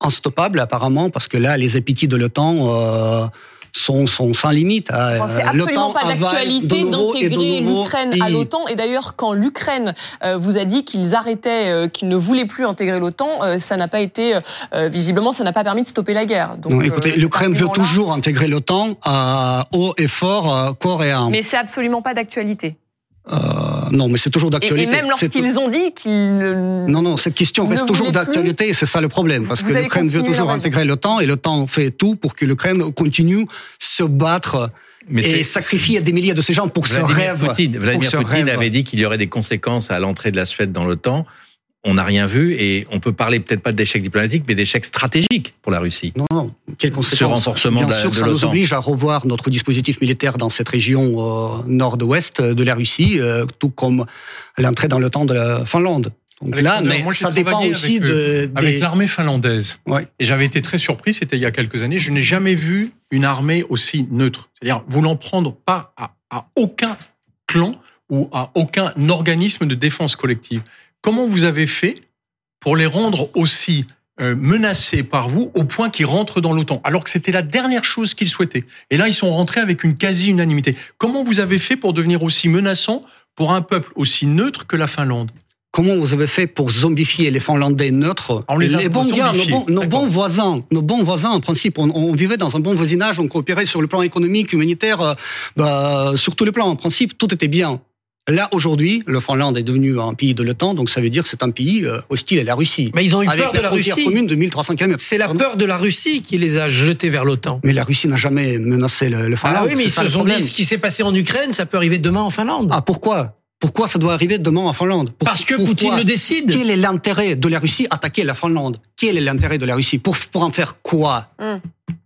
instoppable apparemment, parce que là, les appétits de l'OTAN euh, sont, sont sans limite. Euh, Bon, C'est absolument pas d'actualité d'intégrer l'Ukraine à l'OTAN. Et d'ailleurs, quand l'Ukraine euh, vous a dit qu'ils arrêtaient, euh, qu'ils ne voulaient plus intégrer l'OTAN, euh, ça n'a pas été, euh, visiblement, ça n'a pas permis de stopper la guerre. Donc, Non, écoutez, l'Ukraine veut toujours intégrer l'OTAN à haut et fort corps et âme. Mais c'est absolument pas d'actualité. Euh, non, mais c'est toujours Et, et d'actualité. même lorsqu'ils ont dit qu'ils. Non, non, cette question reste toujours d'actualité et c'est ça le problème. Parce Vous que l'Ukraine veut toujours intégrer l'OTAN et l'OTAN fait tout pour que l'Ukraine continue se battre Mais et sacrifier des milliers de ces gens pour ce Vladimir rêve. Poutine, Vladimir ce Poutine rêve. avait dit qu'il y aurait des conséquences à l'entrée de la Suède dans l'OTAN. On n'a rien vu et on peut parler peut-être pas d'échec diplomatique, mais d'échec stratégique pour la Russie. Non, non. Quelles conséquences Ce renforcement Bien de la- sûr, de ça nous oblige à revoir notre dispositif militaire dans cette région euh, nord-ouest de la Russie, euh, tout comme l'entrée dans l'OTAN de la Finlande. Donc là, mais moi, ça dépend aussi avec, euh, de, Avec des... l'armée finlandaise. Ouais. Et j'avais été très surpris, c'était il y a quelques années, je n'ai jamais vu une armée aussi neutre. C'est-à-dire voulant prendre pas à, à aucun clan ou à aucun organisme de défense collective. Comment vous avez fait pour les rendre aussi euh, menacés par vous au point qu'ils rentrent dans l'OTAN, alors que c'était la dernière chose qu'ils souhaitaient? Et là, ils sont rentrés avec une quasi-unanimité. Comment vous avez fait pour devenir aussi menaçant pour un peuple aussi neutre que la Finlande? Comment vous avez fait pour zombifier les Finlandais neutres? On les bons gars, nos bons, nos d'accord. bons voisins, nos bons voisins, en principe, on, on vivait dans un bon voisinage, on coopérait sur le plan économique, humanitaire, euh, bah, sur tous les plans. En principe, tout était bien. Là, aujourd'hui, le Finlande est devenu un pays de l'OTAN, donc ça veut dire que c'est un pays euh, hostile à la Russie. Mais ils ont eu avec peur de la frontière Russie. commune de 1300 km. C'est la peur de la Russie qui les a jetés vers l'OTAN. Mais la Russie n'a jamais menacé le, le Finlande. Ah oui, mais ils se sont dit ce qui s'est passé en Ukraine, ça peut arriver demain en Finlande. Ah, pourquoi? Pourquoi ça doit arriver demain en Finlande Pour- Parce que pourquoi Poutine le décide. Quel est l'intérêt de la Russie à attaquer la Finlande? Quel est l'intérêt de la Russie pour, pour en faire quoi? Hmm.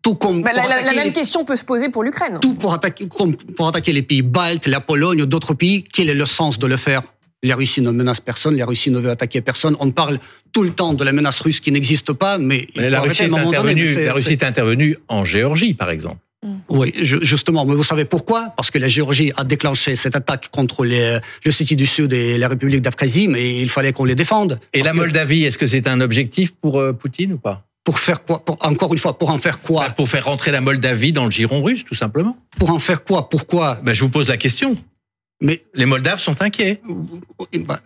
Tout comme Bah, la, la- la attaquer même les- question peut se poser pour l'Ukraine. tout pour attaquer, comme pour attaquer les pays baltes, la Pologne ou d'autres pays. Quel est le sens de le faire? La Russie ne menace personne, la Russie ne veut attaquer personne. On parle tout le temps de la menace russe qui n'existe pas, mais, il la Russie, est la Russie est intervenue en Géorgie, par exemple. Oui, ju- justement. Mais vous savez pourquoi? Parce que la Géorgie a déclenché cette attaque contre les, le City du Sud et la République d'Abkhazie, mais il fallait qu'on les défende. Et la Moldavie, est-ce que c'est un objectif pour euh, Poutine ou pas? Pour faire quoi? Pour, Encore une fois, pour en faire quoi? Bah, Pour faire rentrer la Moldavie dans le giron russe, tout simplement. Pour en faire quoi? Pourquoi? Bah, je vous pose la question. Mais Les Moldaves sont inquiets. bah,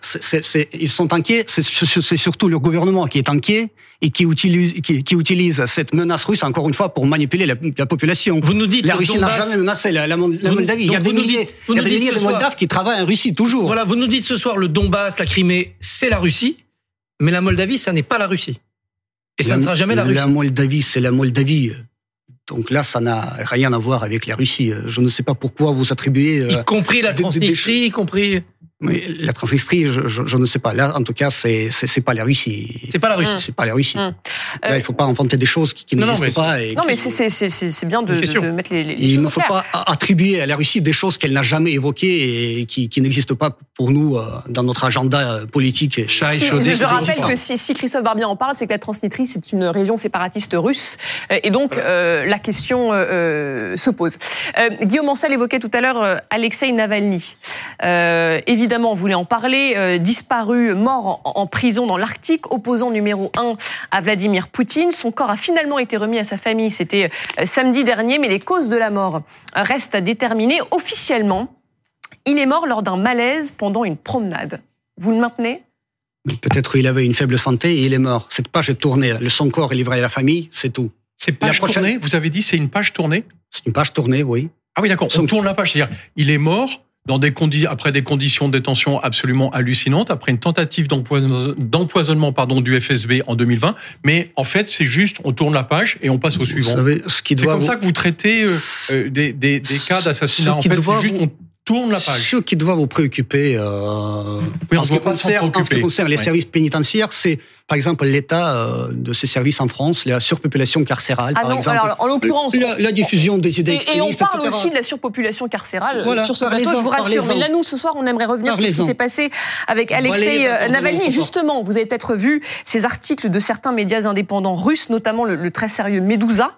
ils sont inquiets. C'est surtout le gouvernement qui est inquiet et qui utilise, qui, qui utilise cette menace russe encore une fois pour manipuler la, la population. Vous nous dites la Russie n'a jamais menacé la, Moldavie. Il y a des milliers, dites- vous il y a nous des dites milliers ce de soir- Moldaves qui travaillent en Russie toujours. Voilà, vous nous dites ce soir le Donbass, la Crimée, c'est la Russie, mais la Moldavie, ça n'est pas la Russie. Et ça ne sera jamais la Russie. La Moldavie, c'est la Moldavie. Donc là, ça n'a rien à voir avec la Russie. Je ne sais pas pourquoi vous attribuez. euh, Y compris la Transnistrie, y compris. Mais la Transnistrie, je, je, je ne sais pas. Là, en tout cas, c'est c'est pas la Russie. C'est pas la Russie. C'est pas la Russie. Hum. Là, il faut pas inventer des choses qui, qui Non, non, n'existent pas. Et Non, qui- mais c'est- c'est c'est- c'est- c'est bien de, mettre les, les Il choses ne au faut pas attribuer à la Russie des choses qu'elle n'a jamais évoquées et qui, qui n'existent pas pour nous euh, dans notre agenda euh, politique. Et- Si- je, je rappelle que si, si Christophe Barbier en parle, c'est que la Transnistrie, c'est une région séparatiste russe. Euh, Et donc, euh, la question euh, se pose. Euh, Guillaume Ancel évoquait tout à l'heure Alexei Navalny. Euh, évidemment, on voulait en parler. euh, disparu, mort en, en prison dans l'Arctique, opposant numéro un à Vladimir Poutine. Son corps a finalement été remis à sa famille. C'était euh, samedi dernier, mais les causes de la mort restent à déterminer officiellement. Il est mort lors d'un malaise pendant une promenade. Vous le maintenez? Peut-être il avait une faible santé et il est mort. Cette page est tournée. Son corps est livré à la famille, c'est tout. C'est page La prochaine- tournée Vous avez dit c'est une page tournée? C'est une page tournée, oui. Ah oui, d'accord. On tourne la page. C'est-à-dire, il est mort dans des condi- après des conditions de détention absolument hallucinantes, après une tentative d'empoison- d'empoisonnement pardon du FSB en 2020. Mais en fait, c'est juste, on tourne la page et on passe au Vous suivant. savez, ce qui C'est comme vous- ça que vous traitez euh, euh, des, des, des cas d'assassinat. En fait, c'est juste, vous- on tourne la page. Ce qui doit vous préoccuper euh, Oui, en, ce qui concerne, en ce qui préoccuper. concerne les services pénitentiaires, c'est par exemple l'état euh, de ces services en France, la surpopulation carcérale, Ah par non, exemple. alors, en l'occurrence, la, la diffusion des idées Et, et on parle etc. aussi de la surpopulation carcérale Voilà, sur ce parlez-en, je vous rassure. Mais là, nous, ce soir, on aimerait revenir sur ce qui s'est passé avec Alexei euh, Navalny. justement, vous avez peut-être vu ces articles de certains médias indépendants russes, notamment le, le très sérieux Medusa,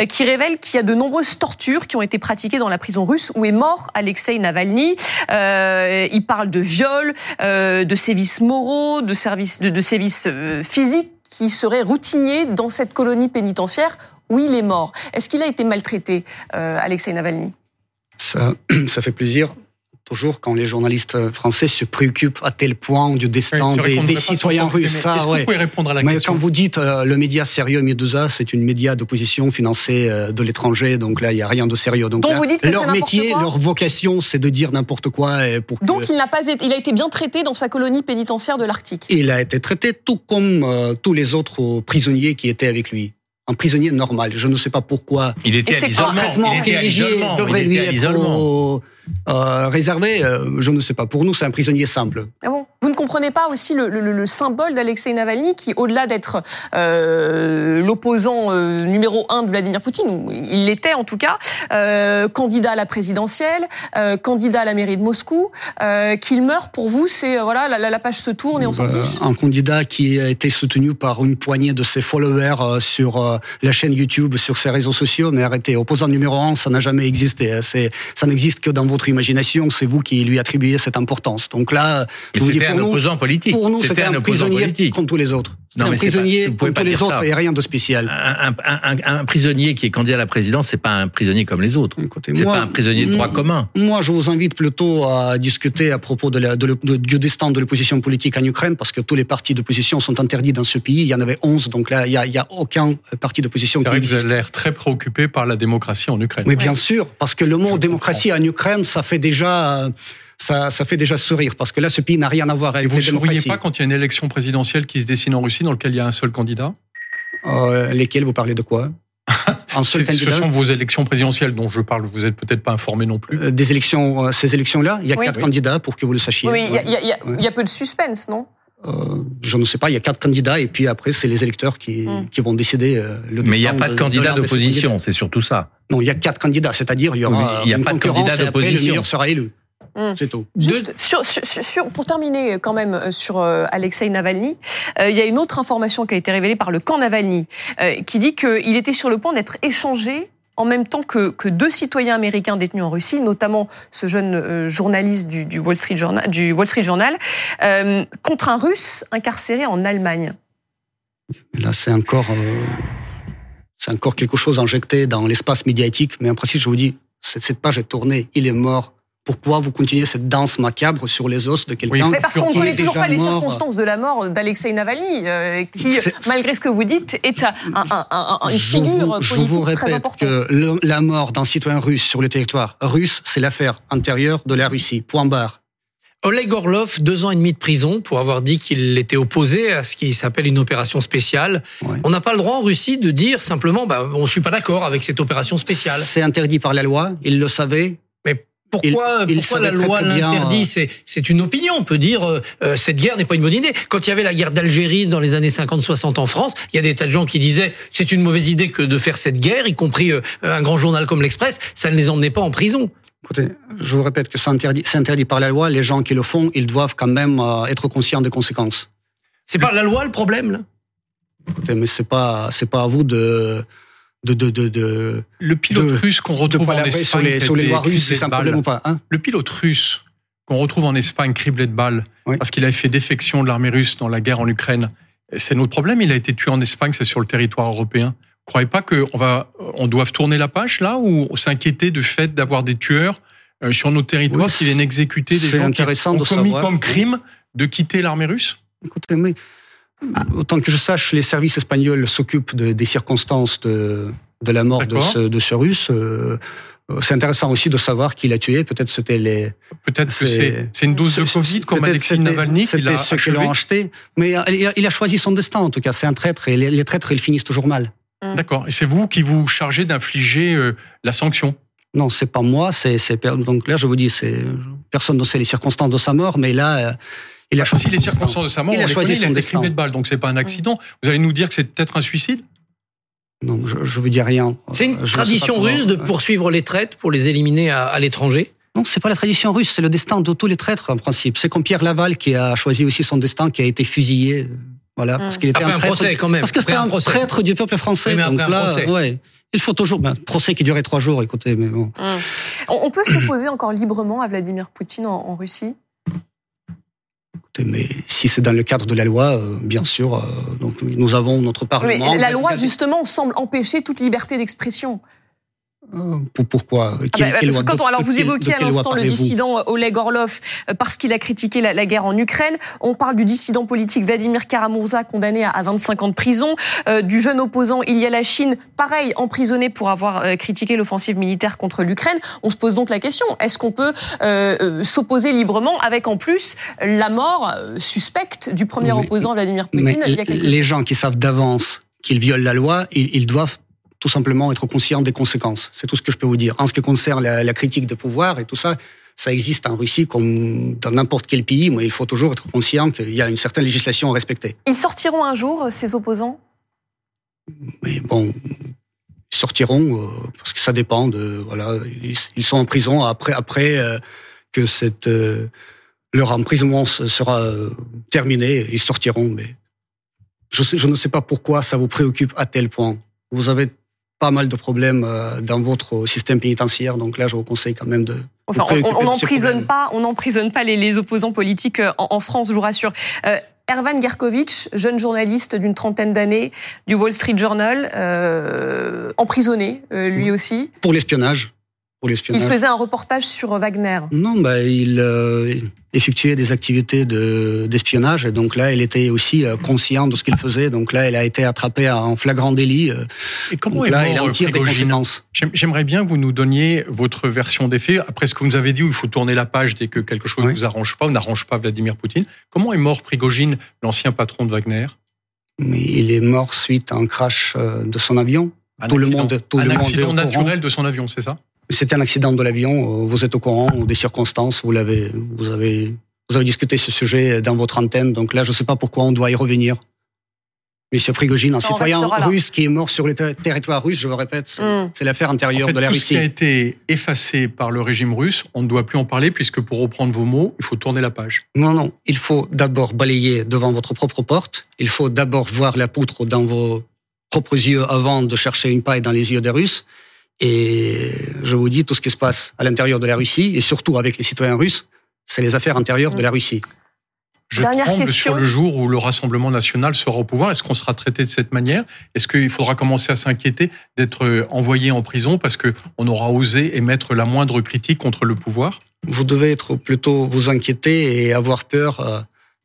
euh, qui révèlent qu'il y a de nombreuses tortures qui ont été pratiquées dans la prison russe où est mort Alexei Navalny. Euh, il parle de viols, euh, de sévices moraux, de, services, de, de sévices euh, physiques qui seraient routiniers dans cette colonie pénitentiaire où il est mort. Est-ce qu'il a été maltraité, euh, Alexei Navalny? Ça, <clears throat> ça fait plaisir. Toujours quand les journalistes français se préoccupent à tel point du destin des, citoyens russes. mais Ça, que ouais. vous pouvez répondre à la Mais question quand vous dites euh, le média sérieux Medusa, c'est une média d'opposition financée euh, de l'étranger, donc là il y a rien de sérieux. Donc, Donc là, vous dites que leur métier, quoi leur vocation, c'est de dire n'importe quoi et pour que- Donc il n'a pas été, il a été bien traité dans sa colonie pénitentiaire de l'Arctique. il a été traité tout comme euh, tous les autres euh, prisonniers qui étaient avec lui. Un prisonnier normal. Je ne sais pas pourquoi Il était Et à l'isolement. traitement Il était à privilégié devrait lui être euh, euh, réservé. euh, je ne sais pas. Pour nous, c'est un prisonnier simple. Ah bon Vous ne comprenez pas aussi le, le- le symbole d'Alexei Navalny qui, au-delà d'être euh, l'opposant euh, numéro un de Vladimir Poutine, ou il l'était en tout cas, euh, candidat à la présidentielle, euh, candidat à la mairie de Moscou, euh, qu'il meurt pour vous, c'est euh, voilà, la, la- page se tourne et on s'en fiche. un candidat qui a été soutenu par une poignée de ses followers euh, sur euh, la chaîne YouTube, sur ses réseaux sociaux. Mais arrêtez, opposant numéro un, ça n'a jamais existé. hein. C'est, ça n'existe que dans votre imagination. C'est vous qui lui attribuez cette importance. Donc là, je vous dis pour un nous, opposant politique. pour nous, c'était un, opposant prisonnier politique. comme tous les autres. Non, un mais c'est pas- prisonnier comme tous les autres ça. et rien de spécial. Un, un- un- un prisonnier qui est candidat à la présidence, c'est pas un prisonnier comme les autres. C'est pas un prisonnier de droit Mm. commun. Moi, je vous invite plutôt à discuter à propos de la, de le- de- du destin de l'opposition politique en Ukraine, parce que tous les partis d'opposition sont interdits dans ce pays. Il y en avait 11, donc là, il y a, il aucun parti d'opposition qui vrai que vous existe. avez l'air très préoccupé par la démocratie en Ukraine. Mais bien sûr, parce que le mot Je démocratie en Ukraine, ça fait déjà, euh, ça, ça fait déjà sourire, parce que là, ce pays n'a rien à voir Et avec vous la ne souriez pas quand il y a une élection présidentielle qui se dessine en Russie dans laquelle il y a un seul candidat Euh, lesquels vous parlez de quoi un seul C'est- Ce sont vos élections présidentielles dont je parle. Vous êtes peut-être pas informé non plus. Euh, Des élections, euh, ces élections-là, il y a Oui. quatre Oui. candidats pour que vous le sachiez. Oui, il y a- y, y y peu de suspense, non Euh, je ne sais pas, il y a quatre candidats et puis après c'est les électeurs qui, Mm. qui vont décider euh, le Mais il n'y a pas de de candidat d'opposition, c'est surtout ça. Non, il y a quatre candidats, c'est-à-dire il y Oui, aura mais il y a une pas de candidat et après le d'opposition. meilleur sera élu. Mm. C'est tout. Juste sur, sur- sur- pour terminer quand même euh, sur euh, Alexei Navalny, euh, il y a une autre information qui a été révélée par le camp Navalny, euh, qui dit qu'il était sur le point d'être échangé en même temps que, que deux citoyens américains détenus en Russie, notamment ce jeune euh, journaliste du, du Wall Street Journal, du Wall Street Journal euh, contre un Russe incarcéré en Allemagne. Là, c'est encore, euh, c'est encore quelque chose injecté dans l'espace médiatique. Mais en principe, je vous dis, cette, cette page est tournée, il est mort. Pourquoi vous continuez cette danse macabre sur les os de quelqu'un Oui, Mais parce qu'on ne connaît toujours pas les mort circonstances de la mort d'Alexei Navalny, euh, qui, malgré ce que vous dites, est un, un- un- un- une je figure vous, politique je vous très répète importante. que le- la mort d'un citoyen russe sur le territoire russe, c'est l'affaire intérieure de la Russie. Point barre. Oleg Orlov, deux ans et demi de prison pour avoir dit qu'il était opposé à ce qui s'appelle une opération spéciale. Ouais. On n'a pas le droit en Russie de dire simplement, bah, on ne suis pas d'accord avec cette opération spéciale. C'est interdit par la loi. Il le savait. Pourquoi, Il- la loi l'interdit euh, C'est une opinion. On peut dire euh, euh, cette guerre n'est pas une bonne idée. Quand il y avait la guerre d'Algérie dans les années 50-60 en France, il y a des tas de gens qui disaient c'est une mauvaise idée que de faire cette guerre, y compris euh, un grand journal comme l'Express. Ça ne les emmenait pas en prison. Écoutez, je vous répète que c'est interdit, par la loi. Les gens qui le font, ils doivent quand même euh, être conscients des conséquences. C'est pas la loi le problème là? Écoutez, mais c'est pas, c'est pas à vous de, de, de, de, de, Le pilote de- russe qu'on retrouve en Espagne, sur les, a sur les lois russes, c'est un problème ou pas. Hein Le pilote russe qu'on retrouve en Espagne criblé de balles Oui. parce qu'il avait fait défection de l'armée russe dans la guerre en Ukraine. C'est notre problème. Il a été tué en Espagne, c'est sur le territoire européen. Vous croyez pas qu'on va, on doit tourner la page là ou s'inquiéter du fait d'avoir des tueurs euh, sur nos territoires Oui, qui viennent exécuter des gens qui ont commis savoir. comme crime de quitter l'armée russe? Écoutez, mais autant que je sache, les services espagnols s'occupent de- des circonstances de, de la mort de ce, de ce russe. Euh, euh, c'est intéressant aussi de savoir qui l'a tué. Peut-être c'était les. Peut-être que C'est- une dose de c'est- Covid comme Alexis c'était- Navalny qui l'a ceux qui l'ont acheté. Mais il a, il a choisi son destin, en tout cas. C'est un traître. Et les, les traîtres, ils finissent toujours mal. D'accord. Et c'est vous qui vous chargez d'infliger euh, la sanction? Non, c'est pas moi. C'est donc là, je vous dis, c'est personne ne sait les circonstances de sa mort, mais là, euh, il a choisi Si les circonstances de sa mort, Il on a choisi il a son été criblé de balles, donc c'est pas un accident. Vous allez nous dire que c'est peut-être un suicide? Non, je, je vous dis rien. C'est une Euh, je tradition russe de poursuivre les traites pour les éliminer à, à l'étranger? Non, c'est pas la tradition russe, c'est le destin de tous les traîtres en principe. C'est comme Pierre Laval qui a choisi aussi son destin, qui a été fusillé, voilà, parce qu'il était Après un un traître. procès quand même. Parce que c'était un, procès. traître du peuple français. Mais donc après un là, procès. ouais, il faut toujours. Ben, procès qui durait trois jours, écoutez, mais bon. Hum. On peut s'opposer encore librement à Vladimir Poutine en, en Russie? Mais si c'est dans le cadre de la loi, euh, bien sûr. euh, donc nous avons notre Mais parlement. La loi, justement, semble empêcher toute liberté d'expression. Pour- pourquoi Ah bah, quelle quand on, alors vous de à l'instant le dissident Oleg Orlov euh, parce qu'il a critiqué la, la guerre en Ukraine. On parle du dissident politique Vladimir Karamurza condamné à, à 25 ans de prison, euh, du jeune opposant Ilya Lachine, pareil emprisonné pour avoir euh, critiqué l'offensive militaire contre l'Ukraine. On se pose donc la question est-ce qu'on peut euh, s'opposer librement avec en plus la mort suspecte du premier Mais- opposant Vladimir Poutine il y a quelques les gens qui savent d'avance qu'ils violent la loi, ils, ils doivent tout simplement être conscients des conséquences. C'est tout ce que je peux vous dire. En ce qui concerne la, la critique des pouvoirs et tout ça, ça existe en Russie comme dans n'importe quel pays, mais il faut toujours être conscient qu'il y a une certaine législation à respecter. Ils sortiront un jour, euh, ces opposants? Mais bon, ils sortiront euh, parce que ça dépend de voilà, ils, ils sont en prison après après euh, que cette euh, leur emprisonnement se- sera terminé, ils sortiront. Mais je, sais, je ne sais pas pourquoi ça vous préoccupe à tel point. Vous avez pas mal de problèmes euh, dans votre système pénitentiaire, donc là, je vous conseille quand même de. Enfin, vous on- n'emprisonne pas, on n'emprisonne pas les, les opposants politiques euh, en, en France, je vous rassure. Euh, Ervan Gerkovitch, jeune journaliste d'une trentaine d'années du Wall Street Journal, euh, emprisonné euh, lui aussi. Pour l'espionnage. Pour Il l'espionnage. faisait un reportage sur Wagner. Non, bah, il euh, effectuait des activités de d'espionnage. Et donc là, il était aussi euh, conscient de ce qu'il faisait. Donc là, il a été attrapé en flagrant délit. euh, Et comment donc est là, il mort en tire des Prigogine conséquences. J'aimerais bien que vous nous donniez votre version des faits. Après ce que vous nous avez dit, où il faut tourner la page dès que quelque chose ne Oui. vous arrange pas ou n'arrange pas Vladimir Poutine. Comment est mort Prigogine, l'ancien patron de Wagner? Mais il est mort suite à un crash de son avion. Un tout le monde, tout un le monde est accident au courant. naturel de son avion, c'est ça? C'était un accident de l'avion. euh, Vous êtes au courant des circonstances. Vous l'avez, vous avez, vous avez discuté ce sujet dans votre antenne. Donc là, je ne sais pas pourquoi on doit y revenir. Monsieur Prigogine, un on citoyen russe qui est mort sur le ter- territoire russe, je le répète, c'est Mm. c'est l'affaire En intérieure fait, de la tout ce qui Russie. a été effacé par le régime russe, on ne doit plus en parler puisque pour reprendre vos mots, il faut tourner la page. Non, non. Il faut d'abord balayer devant votre propre porte. Il faut d'abord voir la poutre dans vos propres yeux avant de chercher une paille dans les yeux des Russes. Et je vous dis, tout ce qui se passe à l'intérieur de la Russie, et surtout avec les citoyens russes, c'est les affaires intérieures de la Russie. Je Dernière tremble question. sur le jour où le Rassemblement national sera au pouvoir. Est-ce qu'on sera traité de cette manière? Est-ce qu'il faudra commencer à s'inquiéter d'être euh, envoyé en prison parce que on aura osé émettre la moindre critique contre le pouvoir? Vous devez être plutôt vous inquiéter et avoir peur euh,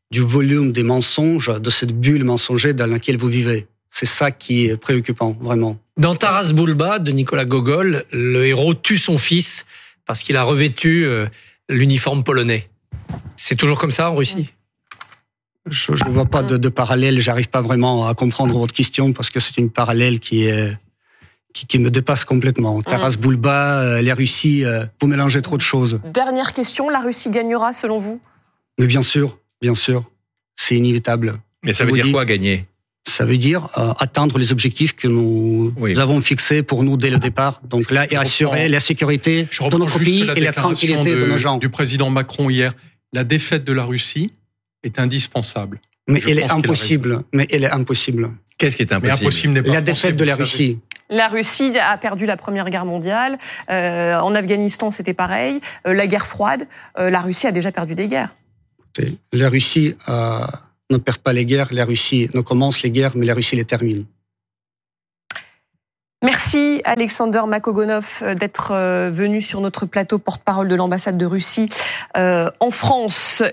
du volume des mensonges, de cette bulle mensongère dans laquelle vous vivez. C'est ça qui est préoccupant, vraiment. Dans Taras Bulba de Nicolas Gogol, le héros tue son fils parce qu'il a revêtu euh, l'uniforme polonais. C'est toujours comme ça en Russie? Je ne vois pas de, de parallèle. J'arrive pas vraiment à comprendre votre question parce que c'est une parallèle qui est qui, qui me dépasse complètement. Taras Bulba, euh, la Russie, euh, vous mélangez trop de choses. Dernière question, la Russie gagnera selon vous? Mais bien sûr, bien sûr, c'est inévitable. Mais ça Je veut dire dis- quoi gagner? Ça veut dire euh, atteindre les objectifs que nous Oui. avons fixés pour nous dès le départ. Donc là, Je et assurer la sécurité Je de notre pays la et la tranquillité de, nos gens. du président Macron hier. La défaite de la Russie est indispensable. Mais je elle est a impossible. Mais elle est impossible. Qu'est-ce qui est impossible impossible La défaite de la savez. Russie. La Russie a perdu la Première Guerre mondiale. Euh, en Afghanistan, c'était pareil. Euh, la guerre froide. Euh, la Russie a déjà perdu des guerres. La Russie euh, ne perd pas les guerres. La Russie ne commence les guerres, mais la Russie les termine. Merci Alexander Makogonov euh, d'être euh, venu sur notre plateau porte-parole de l'ambassade de Russie euh, en France.